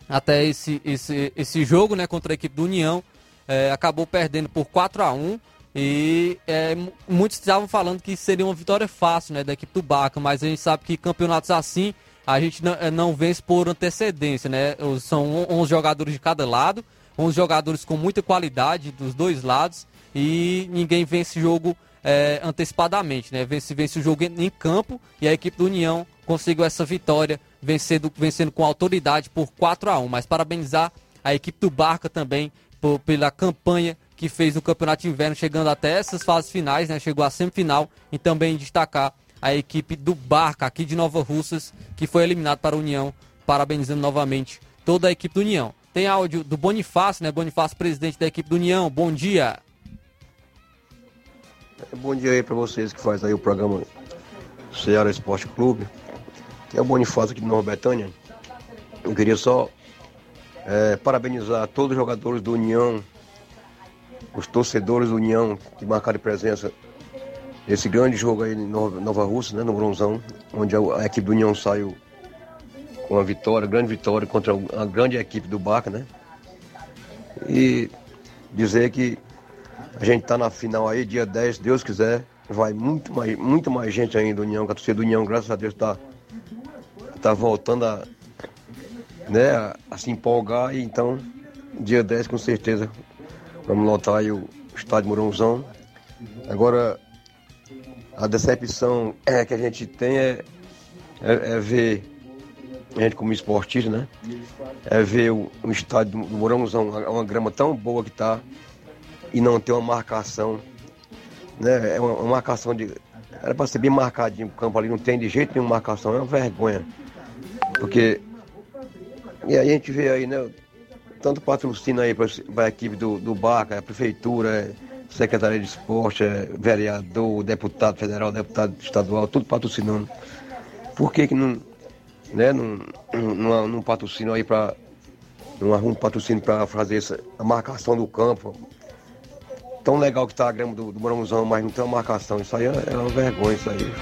até esse, esse, esse jogo, né? Contra a equipe do União. É, acabou perdendo por 4 a 1 e é, muitos estavam falando que seria uma vitória fácil né, da equipe do Barca, mas a gente sabe que campeonatos assim a gente não, é, não vence por antecedência, né? São 11 jogadores de cada lado, 11 jogadores com muita qualidade dos dois lados e ninguém vence jogo é, antecipadamente, né? Vence, vence o jogo em campo e a equipe do União conseguiu essa vitória, vencendo, vencendo com autoridade por 4 a 1 Mas parabenizar a equipe do Barca também por, pela campanha que fez no Campeonato de Inverno, chegando até essas fases finais, né? Chegou à semifinal e também destacar a equipe do Barca aqui de Nova Russas, que foi eliminado para a União, parabenizando novamente toda a equipe do União. Tem áudio do Bonifácio, né? Bonifácio, presidente da equipe do União. Bom dia. Bom dia aí para vocês que fazem aí o programa Ceará Esporte Clube. Que é o Bonifácio aqui de Nova Betânia. Eu queria só é, parabenizar todos os jogadores do União, os torcedores do União que marcaram presença nesse grande jogo aí em Nova, Rússia, né, no Bronzão, onde a, equipe do União saiu com uma vitória, grande vitória contra a grande equipe do Baca, né? E dizer que a gente está na final aí, dia 10, se Deus quiser, vai muito mais, muito mais gente ainda, União, que a torcida do União, graças a Deus, está tá voltando a, né, a, a, se empolgar. E então, dia 10, com certeza, vamos lotar aí o estádio Morãozão. Agora, a decepção é, que a gente tem é, é, é ver, a gente como esportista, né? É ver o, o estádio do Morãozão, uma grama tão boa que tá e não ter uma marcação, né? É uma, uma marcação de. Era para ser bem marcadinho o campo ali, não tem de jeito nenhum marcação, é uma vergonha. Porque. E aí a gente vê aí, né? Tanto patrocínio aí para a equipe do, do Barca, a prefeitura, Secretaria de Esporte, vereador, deputado federal, deputado estadual, tudo patrocinando. Por que, que não, né, não, não, não patrocínio aí para. Não arruma patrocínio para fazer essa, a marcação do campo, tão legal que tá a grama do, do Morãozão, mas não tem uma marcação. Isso aí é, é uma vergonha, isso aí.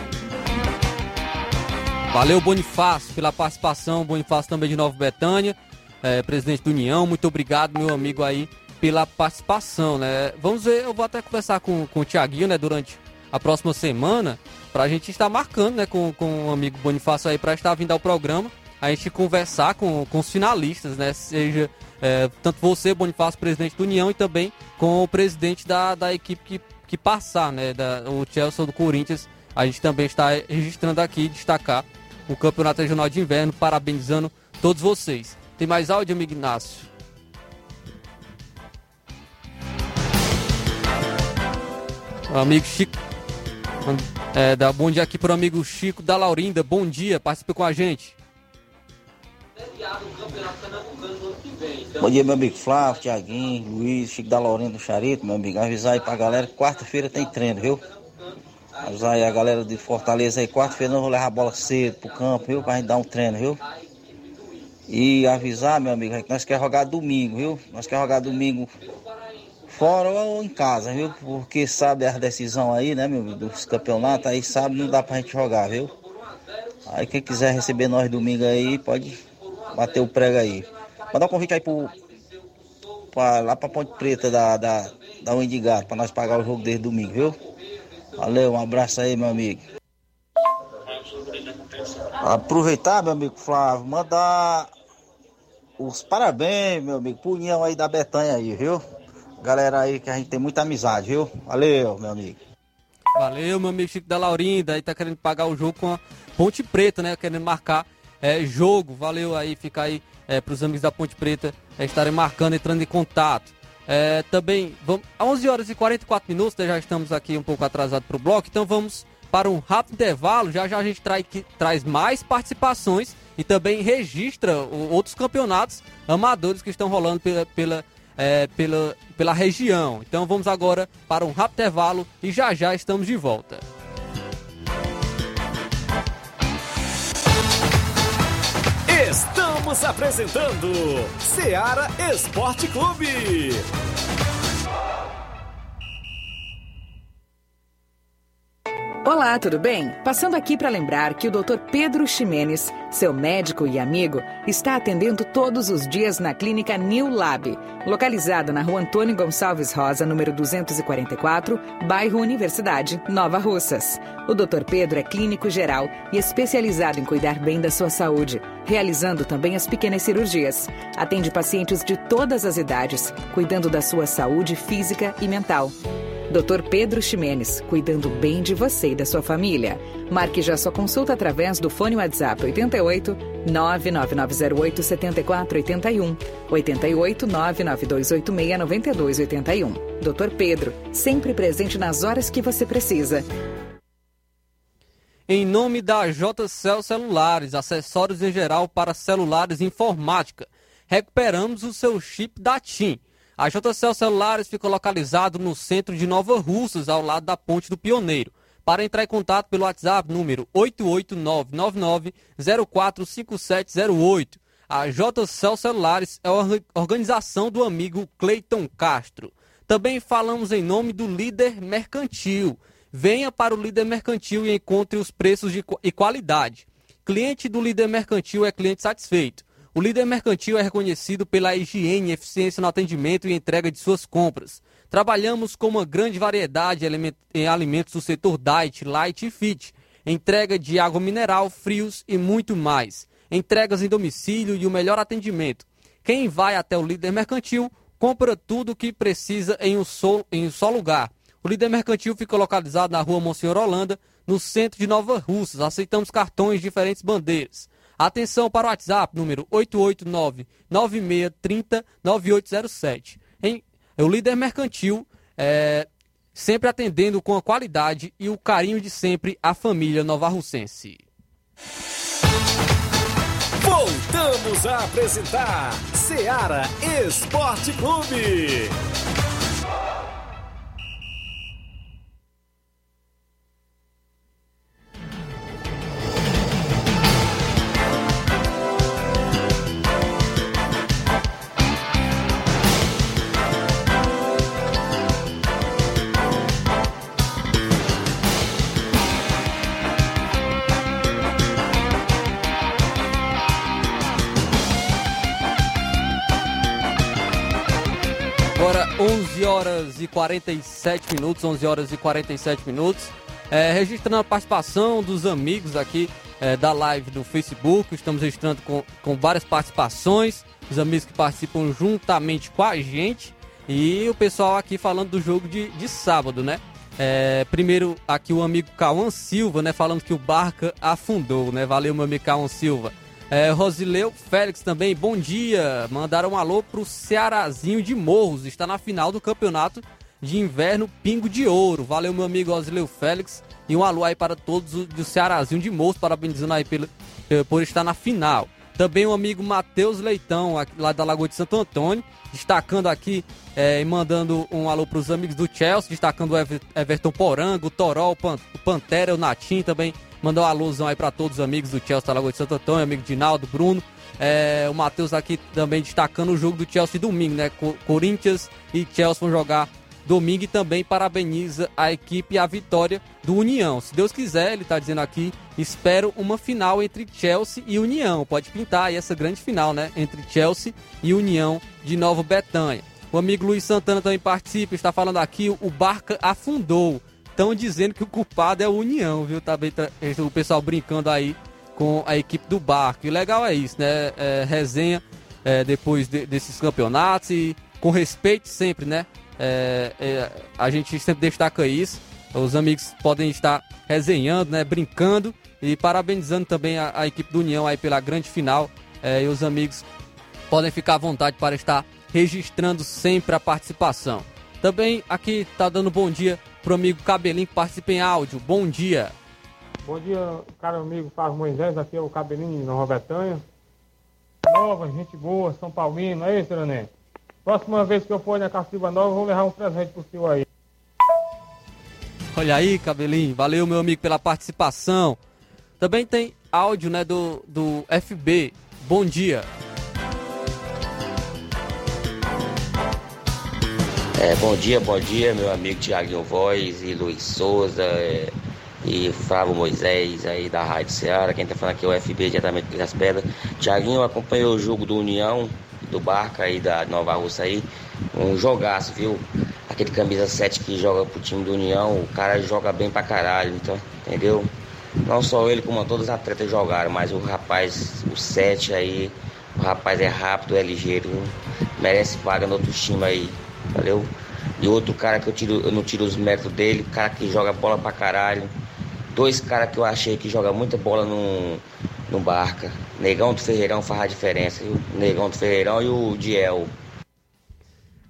Valeu, Bonifácio, pela participação. Bonifácio também de Nova Betânia, é, presidente do União. Muito obrigado, meu amigo aí, pela participação, né? Vamos ver, eu vou até conversar com, com o Tiaguinho, né, durante a próxima semana, pra gente estar marcando, né, com, com o amigo Bonifácio aí, pra estar vindo ao programa, a gente conversar com, com os finalistas, né? Seja é, tanto você, Bonifácio, presidente do União, e também com o presidente da, da equipe que, que passar, né? Da, o Chelsea do Corinthians. A gente também está registrando aqui, destacar o Campeonato Regional de Inverno, parabenizando todos vocês. Tem mais áudio, amigo Inácio? Amigo Chico. É, dá bom dia aqui para o amigo Chico da Laurinda. Bom dia, participe com a gente. Bom dia, meu amigo Flávio, Tiaguinho, Luiz, Chico da Laurinda do Charito, meu amigo. Avisar aí pra galera que quarta-feira tem treino, viu? Avisar aí a galera de Fortaleza aí, quarta-feira não vou levar a bola cedo pro campo, viu? Pra gente dar um treino, viu? E avisar, meu amigo, que nós queremos jogar domingo, viu? Nós queremos jogar domingo fora ou em casa, viu? Porque sabe a decisão aí, né, meu dos campeonatos, aí sabe, não dá pra gente jogar, viu? Aí quem quiser receber nós domingo aí, pode bater o prego aí. Mandar um convite aí pro, pra, lá pra Ponte Preta da, da, da Wendigato, pra nós pagar o jogo desde domingo, viu? Valeu, um abraço aí, meu amigo. Aproveitar, meu amigo Flávio, mandar os parabéns, meu amigo, pro União aí da Betanha aí, viu? Galera aí que a gente tem muita amizade, viu? Valeu, meu amigo. Valeu, meu amigo Chico da Laurinda, aí tá querendo pagar o jogo com a Ponte Preta, né? Querendo marcar é, jogo. Valeu aí, fica aí é, para os amigos da Ponte Preta é, estarem marcando, entrando em contato. É, também, vamos, a 11 horas e 44 minutos, né, já estamos aqui um pouco atrasados para o bloco, então vamos para um rápido intervalo. Já já a gente trai, que, traz mais participações e também registra o, outros campeonatos amadores que estão rolando pela, pela, é, pela, pela região. Então vamos agora para um rápido intervalo e já já estamos de volta. Estamos apresentando Seara Esporte Clube. Olá, tudo bem? Passando aqui para lembrar que o Dr. Pedro Ximenes, seu médico e amigo, está atendendo todos os dias na clínica New Lab, localizada na rua Antônio Gonçalves Rosa, número 244, bairro Universidade, Nova Russas. O Dr. Pedro é clínico geral e especializado em cuidar bem da sua saúde, realizando também as pequenas cirurgias. Atende pacientes de todas as idades, cuidando da sua saúde física e mental. Dr. Pedro Ximenes, cuidando bem de você e da sua família. Marque já sua consulta através do fone WhatsApp 88 99908 7481 88 99286 9281. Dr. Pedro, sempre presente nas horas que você precisa. Em nome da JCL Celulares, acessórios em geral para celulares e informática, recuperamos o seu chip da TIM. A JCL Celulares fica localizado no centro de Nova Russas, ao lado da Ponte do Pioneiro. Para entrar em contato pelo WhatsApp, número 88999045708. A JCL Celulares é a organização do amigo Cleiton Castro. Também falamos em nome do Líder Mercantil. Venha para o Líder Mercantil e encontre os preços de, e qualidade. Cliente do Líder Mercantil é cliente satisfeito. O líder mercantil é reconhecido pela higiene eficiência no atendimento e entrega de suas compras. Trabalhamos com uma grande variedade em alimentos do setor diet, light e fit, entrega de água mineral, frios e muito mais. Entregas em domicílio e o melhor atendimento. Quem vai até o líder mercantil compra tudo o que precisa em um, só, em um só lugar. O líder mercantil fica localizado na rua Monsenhor Holanda, no centro de Nova Russas. Aceitamos cartões de diferentes bandeiras. Atenção para o WhatsApp, número 889-9630-9807. É o líder mercantil, é, sempre atendendo com a qualidade e o carinho de sempre a família novarrucense. Voltamos a apresentar Seara Esporte Clube. Horas e 47 minutos, 11 horas e 47 minutos. É, registrando a participação dos amigos aqui é, da live do Facebook. Estamos registrando com, com várias participações, os amigos que participam juntamente com a gente. E o pessoal aqui falando do jogo de, de sábado, né? É, primeiro aqui o amigo Cauã Silva, né? Falando que o Barca afundou, né? Valeu, meu amigo Cauã Silva. É, Rosileu Félix também, bom dia. Mandaram um alô pro Cearazinho de Morros. Está na final do campeonato de inverno Pingo de Ouro. Valeu, meu amigo Rosileu Félix. E um alô aí para todos do Cearazinho de Morros, parabenizando aí pelo, eh, por estar na final. Também o amigo Matheus Leitão, lá da Lagoa de Santo Antônio, destacando aqui é, e mandando um alô para os amigos do Chelsea, destacando o Everton Porango, o Toró, o Pantera, o Natim também Mandar uma alusão aí para todos os amigos do Chelsea da Lagoa de Santo Antônio, amigo Dinaldo, Bruno. É, o Matheus aqui também destacando o jogo do Chelsea domingo, né? Corinthians e Chelsea vão jogar domingo e também parabeniza a equipe e a vitória do União. Se Deus quiser, ele está dizendo aqui, espero uma final entre Chelsea e União. Pode pintar aí essa grande final, né? Entre Chelsea e União de Nova Betânia. O amigo Luiz Santana também participa, está falando aqui, o Barca afundou estão dizendo que o culpado é o União, viu? Tá bem, tá, o pessoal brincando aí com a equipe do Barco. E legal é isso, né? É, resenha é, depois de, desses campeonatos e com respeito sempre, né? É, é, a gente sempre destaca isso. Os amigos podem estar resenhando, né? Brincando e parabenizando também a, a equipe do União aí pela grande final. É, e os amigos podem ficar à vontade para estar registrando sempre a participação. Também aqui tá dando bom dia pro amigo Cabelinho que participa em áudio. Bom dia. Bom dia, caro amigo Flávio Moisés, aqui é o Cabelinho Nova Betânia. Nova, gente boa, São Paulino, é isso, Leonel? Próxima vez que eu for na Caciba Nova, eu vou levar um presente pro senhor aí. Olha aí, Cabelinho. Valeu, meu amigo, pela participação. Também tem áudio, né, do, do FB. Bom dia. É, bom dia, bom dia, meu amigo Tiaguinho Voz e Luiz Souza é, e Flávio Moisés aí da Rádio Ceará. Quem tá falando aqui é o FB diretamente das Pedras. Tiaguinho acompanhou o jogo do União, do Barca aí da Nova Rússia aí. Um jogaço, viu? Aquele camisa 7 que joga pro time do União, o cara joga bem pra caralho, então, entendeu? Não só ele, como todos os atletas jogaram, mas o rapaz, o 7 aí, o rapaz é rápido, é ligeiro, viu? merece vaga no outro time aí. Valeu? E outro cara que eu, tiro, eu não tiro os méritos dele, cara que joga bola pra caralho. Dois caras que eu achei que joga muita bola no, no Barca. Negão do Ferreirão faz a diferença, viu? Negão do Ferreirão e o Diel.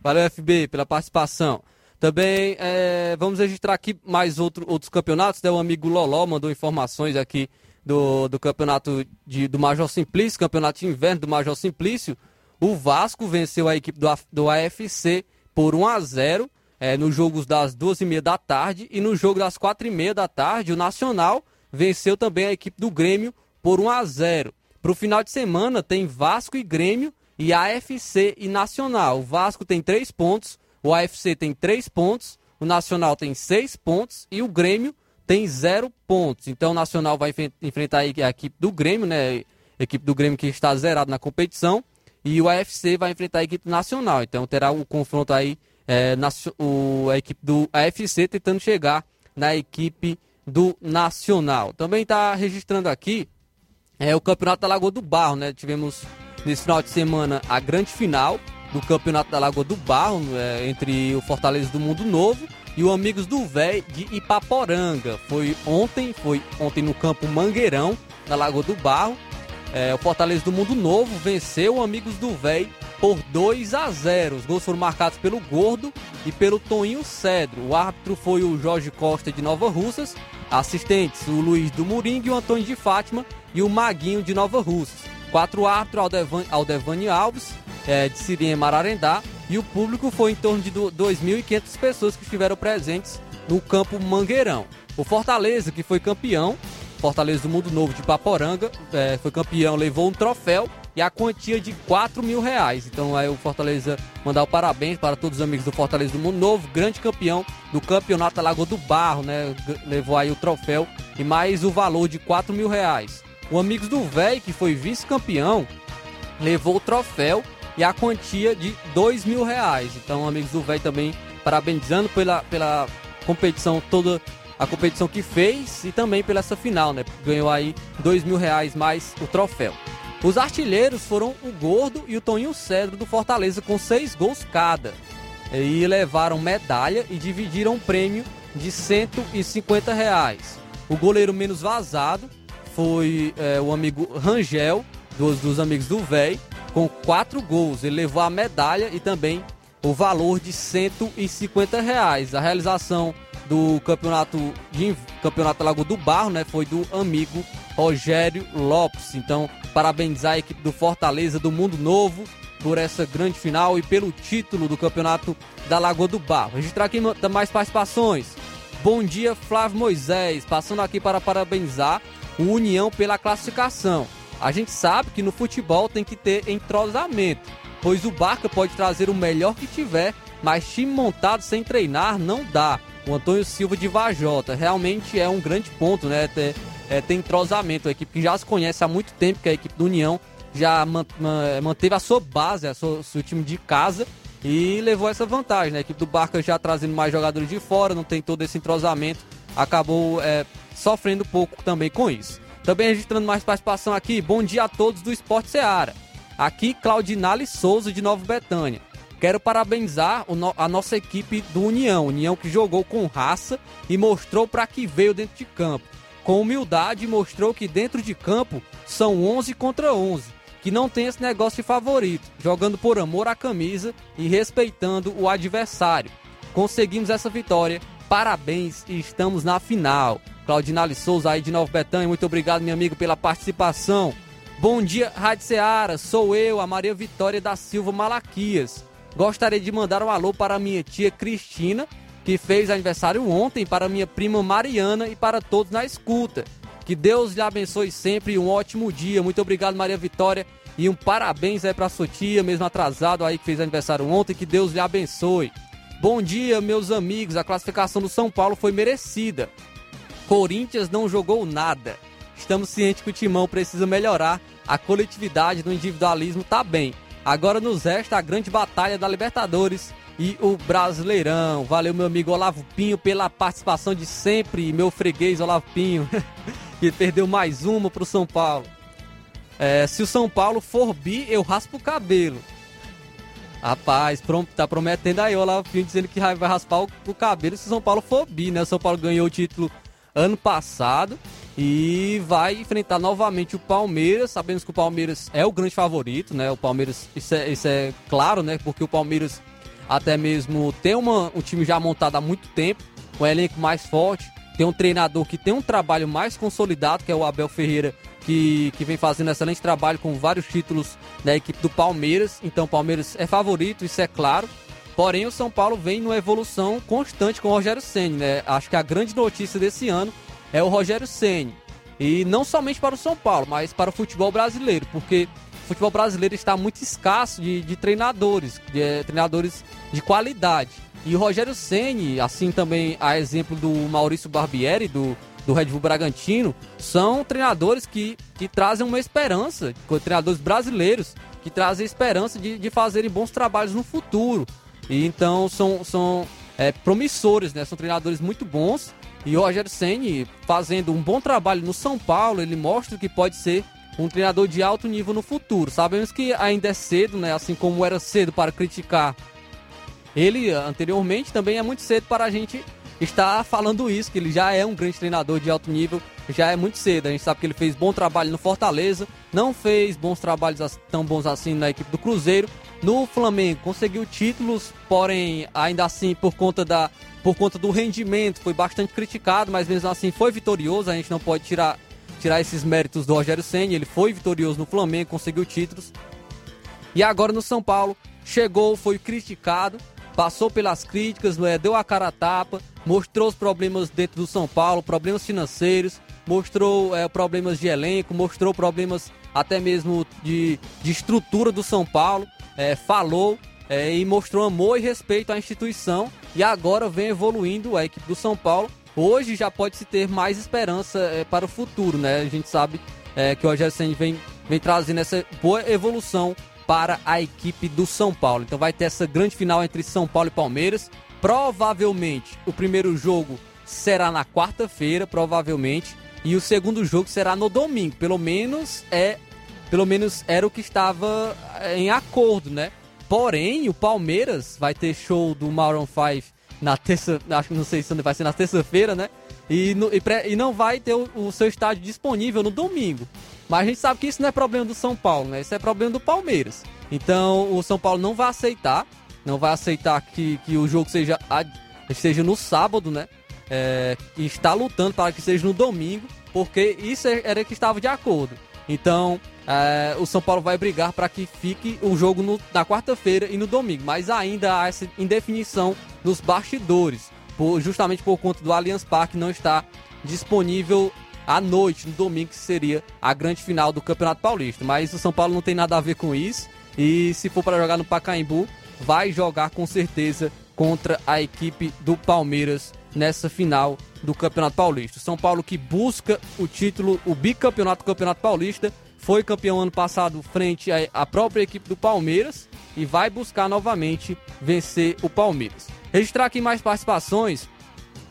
Valeu, FB, pela participação. Também é, vamos registrar aqui mais outro, outros campeonatos. Né? O amigo Loló mandou informações aqui do, do campeonato de, do Major Simplício, campeonato de inverno do Major Simplício. O Vasco venceu a equipe do, do AFC por 1 a 0 é, nos jogos das duas e meia da tarde e no jogo das quatro e meia da tarde o Nacional venceu também a equipe do Grêmio por 1 a 0. Para o final de semana tem Vasco e Grêmio e AFC e Nacional. O Vasco tem três pontos, o AFC tem três pontos, o Nacional tem seis pontos e o Grêmio tem zero pontos. Então o Nacional vai enfrentar a equipe do Grêmio, né? A equipe do Grêmio que está zerado na competição. E o AFC vai enfrentar a equipe nacional. Então terá o um confronto aí, é, na, o, a equipe do AFC tentando chegar na equipe do Nacional. Também está registrando aqui é, o Campeonato da Lagoa do Barro, né? Tivemos nesse final de semana a grande final do Campeonato da Lagoa do Barro, é, entre o Fortaleza do Mundo Novo e o Amigos do Véi de Ipaporanga. Foi ontem, foi ontem no campo Mangueirão, na Lagoa do Barro. É, o Fortaleza do Mundo Novo venceu o Amigos do Véi por 2 a 0. Os gols foram marcados pelo Gordo e pelo Toninho Cedro. O árbitro foi o Jorge Costa de Nova Russas, assistentes o Luiz do Moringue, o Antônio de Fátima e o Maguinho de Nova Russas. Quatro árbitros, Aldevan, Aldevani Alves, é, de Sirien Mararendá, e o público foi em torno de 2.500 pessoas que estiveram presentes no campo Mangueirão. O Fortaleza, que foi campeão, Fortaleza do Mundo Novo de Paporanga, é, foi campeão, levou um troféu e a quantia de 4 mil reais. Então aí o Fortaleza mandar o parabéns para todos os amigos do Fortaleza do Mundo Novo, grande campeão do campeonato Lagoa do Barro, né? Levou aí o troféu e mais o valor de 4 mil reais. O Amigos do Véi, que foi vice-campeão, levou o troféu e a quantia de 2 mil reais. Então, Amigos do Véi também parabenizando pela, pela competição toda a competição que fez e também pela essa final, né? Ganhou aí dois mil reais mais o troféu. Os artilheiros foram o Gordo e o Toninho Cedro do Fortaleza com seis gols cada. E levaram medalha e dividiram um prêmio de 150 reais. O goleiro menos vazado foi é, o amigo Rangel, dos, dos amigos do Véi, com quatro gols. Ele levou a medalha e também o valor de 150 reais. A realização do campeonato de campeonato Lago do Barro, né, foi do amigo Rogério Lopes. Então, parabenizar a equipe do Fortaleza do Mundo Novo por essa grande final e pelo título do campeonato da Lagoa do Barro. Registrar aqui mais participações. Bom dia, Flávio Moisés, passando aqui para parabenizar o União pela classificação. A gente sabe que no futebol tem que ter entrosamento, pois o Barca pode trazer o melhor que tiver, mas time montado sem treinar não dá o Antônio Silva de Vajota. Realmente é um grande ponto, né? Ter, é, tem entrosamento, a equipe que já se conhece há muito tempo, que é a equipe do União, já manteve a sua base, sua, seu time de casa e levou essa vantagem. Né? A equipe do Barca já trazendo mais jogadores de fora, não tem todo esse entrosamento, acabou é, sofrendo pouco também com isso. Também registrando mais participação aqui, bom dia a todos do Esporte Seara. Aqui, Claudinale Souza de Nova Betânia. Quero parabenizar a nossa equipe do União, União que jogou com raça e mostrou para que veio dentro de campo. Com humildade mostrou que dentro de campo são 11 contra 11, que não tem esse negócio de favorito, jogando por amor à camisa e respeitando o adversário. Conseguimos essa vitória, parabéns e estamos na final. Claudinale Souza aí de Nova Betânia, muito obrigado, meu amigo, pela participação. Bom dia, Rádio Seara, sou eu, a Maria Vitória da Silva Malaquias. Gostaria de mandar um alô para minha tia Cristina, que fez aniversário ontem, para minha prima Mariana e para todos na escuta. Que Deus lhe abençoe sempre e um ótimo dia. Muito obrigado, Maria Vitória. E um parabéns aí para sua tia, mesmo atrasado aí que fez aniversário ontem. Que Deus lhe abençoe. Bom dia, meus amigos. A classificação do São Paulo foi merecida. Corinthians não jogou nada. Estamos cientes que o Timão precisa melhorar. A coletividade do individualismo tá bem. Agora nos resta a grande batalha da Libertadores e o Brasileirão. Valeu, meu amigo Olavo Pinho, pela participação de sempre. Meu freguês Olavo Pinho, que perdeu mais uma pro São Paulo. É, se o São Paulo for bi, eu raspo o cabelo. Rapaz, tá prometendo aí Olavo Pinho dizendo que vai raspar o, o cabelo se o São Paulo for bi, né? O São Paulo ganhou o título ano passado e vai enfrentar novamente o Palmeiras. Sabemos que o Palmeiras é o grande favorito, né? O Palmeiras, isso é, isso é claro, né? Porque o Palmeiras até mesmo tem uma, um time já montado há muito tempo, um elenco mais forte, tem um treinador que tem um trabalho mais consolidado, que é o Abel Ferreira, que, que vem fazendo excelente trabalho com vários títulos da equipe do Palmeiras. Então o Palmeiras é favorito, isso é claro. Porém, o São Paulo vem numa evolução constante com o Rogério Ceni, né? Acho que a grande notícia desse ano é o Rogério Ceni. E não somente para o São Paulo, mas para o futebol brasileiro, porque o futebol brasileiro está muito escasso de, de treinadores, de é, treinadores de qualidade. E o Rogério Ceni, assim também a exemplo do Maurício Barbieri, do, do Red Bull Bragantino, são treinadores que, que trazem uma esperança, treinadores brasileiros, que trazem esperança de, de fazerem bons trabalhos no futuro. E então são, são é, promissores, né? São treinadores muito bons. E o Ceni fazendo um bom trabalho no São Paulo, ele mostra que pode ser um treinador de alto nível no futuro. Sabemos que ainda é cedo, né? Assim como era cedo para criticar ele anteriormente, também é muito cedo para a gente estar falando isso, que ele já é um grande treinador de alto nível, já é muito cedo. A gente sabe que ele fez bom trabalho no Fortaleza, não fez bons trabalhos tão bons assim na equipe do Cruzeiro, no Flamengo conseguiu títulos, porém ainda assim por conta da por conta do rendimento foi bastante criticado, mas mesmo assim foi vitorioso. A gente não pode tirar tirar esses méritos do Rogério Senna. Ele foi vitorioso no Flamengo, conseguiu títulos. E agora no São Paulo chegou, foi criticado, passou pelas críticas, é, deu a cara a tapa, mostrou os problemas dentro do São Paulo, problemas financeiros, mostrou é, problemas de elenco, mostrou problemas até mesmo de, de estrutura do São Paulo é, falou é, e mostrou amor e respeito à instituição e agora vem evoluindo a equipe do São Paulo. Hoje já pode se ter mais esperança é, para o futuro, né? A gente sabe é, que o Rogério vem, vem trazendo essa boa evolução para a equipe do São Paulo. Então vai ter essa grande final entre São Paulo e Palmeiras. Provavelmente o primeiro jogo será na quarta-feira, provavelmente, e o segundo jogo será no domingo. Pelo menos é pelo menos era o que estava eh, em acordo, né? Porém, o Palmeiras vai ter show do Maroon 5 na terça, acho que não sei se vai ser na terça-feira, né? E, no, e, pré, e, não vai ter o, o, seu estádio disponível no domingo. Mas a gente sabe que isso não é problema do São Paulo, né? Isso é problema do Palmeiras. Então o São Paulo não vai aceitar, não vai aceitar que, que o jogo seja, seja no sábado, né? É, está lutando para que seja no domingo, porque isso é, era que estava de acordo. Então, é, o São Paulo vai brigar para que fique o jogo no, na quarta-feira e no domingo, mas ainda há essa indefinição nos bastidores, por, justamente por conta do Allianz Parque não estar disponível à noite, no domingo, que seria a grande final do Campeonato Paulista. Mas o São Paulo não tem nada a ver com isso, e se for para jogar no Pacaembu, vai jogar com certeza contra a equipe do Palmeiras nessa final do Campeonato Paulista. São Paulo que busca o título, o bicampeonato do Campeonato Paulista, foi campeão ano passado frente à própria equipe do Palmeiras e vai buscar novamente vencer o Palmeiras. Registrar aqui mais participações.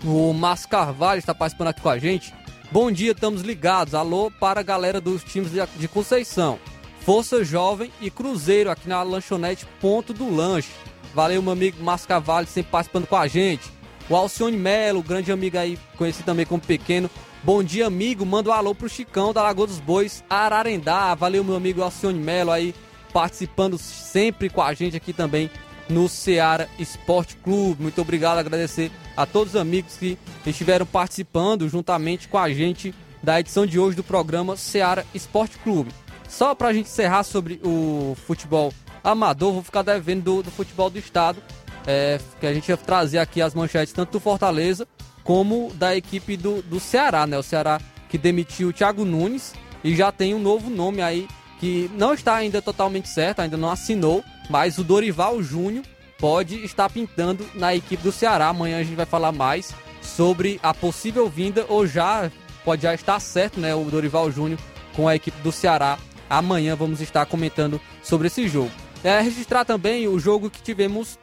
O Márcio Carvalho está participando aqui com a gente. Bom dia, estamos ligados. Alô para a galera dos times de Conceição. Força Jovem e Cruzeiro aqui na lanchonete Ponto do Lanche. Valeu, meu amigo Márcio Carvalho, sempre participando com a gente. O Alcione Melo, grande amigo aí, conhecido também como Pequeno. Bom dia, amigo. Manda um alô pro Chicão da Lagoa dos Bois, Ararendá. Valeu, meu amigo Alcione Melo aí, participando sempre com a gente aqui também no Ceará Esporte Clube. Muito obrigado, agradecer a todos os amigos que estiveram participando juntamente com a gente da edição de hoje do programa Ceará Esporte Clube. Só para a gente encerrar sobre o futebol amador, vou ficar devendo do, do futebol do estado, é, que a gente ia trazer aqui as manchetes tanto do Fortaleza como da equipe do, do Ceará, né? O Ceará que demitiu o Thiago Nunes e já tem um novo nome aí que não está ainda totalmente certo, ainda não assinou, mas o Dorival Júnior pode estar pintando na equipe do Ceará. Amanhã a gente vai falar mais sobre a possível vinda ou já pode já estar certo, né, o Dorival Júnior com a equipe do Ceará. Amanhã vamos estar comentando sobre esse jogo. É registrar também o jogo que tivemos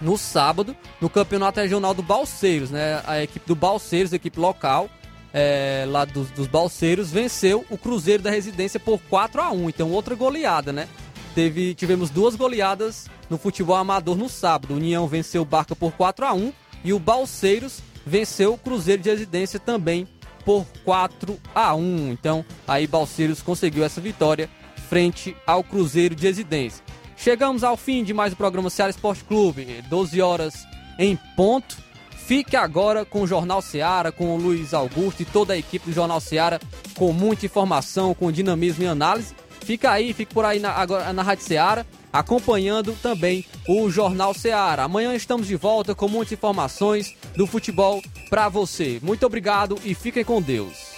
no sábado no Campeonato Regional do Balseiros, né? A equipe do Balseiros, a equipe local, é, lá dos, dos Balseiros, venceu o Cruzeiro da Residência por 4 a 1 Então, outra goleada, né? Teve, tivemos duas goleadas no futebol amador no sábado. O União venceu o Barca por 4 a 1 e o Balseiros venceu o Cruzeiro de Residência também por 4 a 1 Então, aí Balseiros conseguiu essa vitória frente ao Cruzeiro de Residência. Chegamos ao fim de mais um programa Ceará Esporte Clube, 12 horas em ponto. Fique agora com o Jornal Seara, com o Luiz Augusto e toda a equipe do Jornal Seara, com muita informação, com dinamismo e análise. Fica aí, fique por aí na, agora na Rádio Seara, acompanhando também o Jornal Seara. Amanhã estamos de volta com muitas informações do futebol para você. Muito obrigado e fiquem com Deus.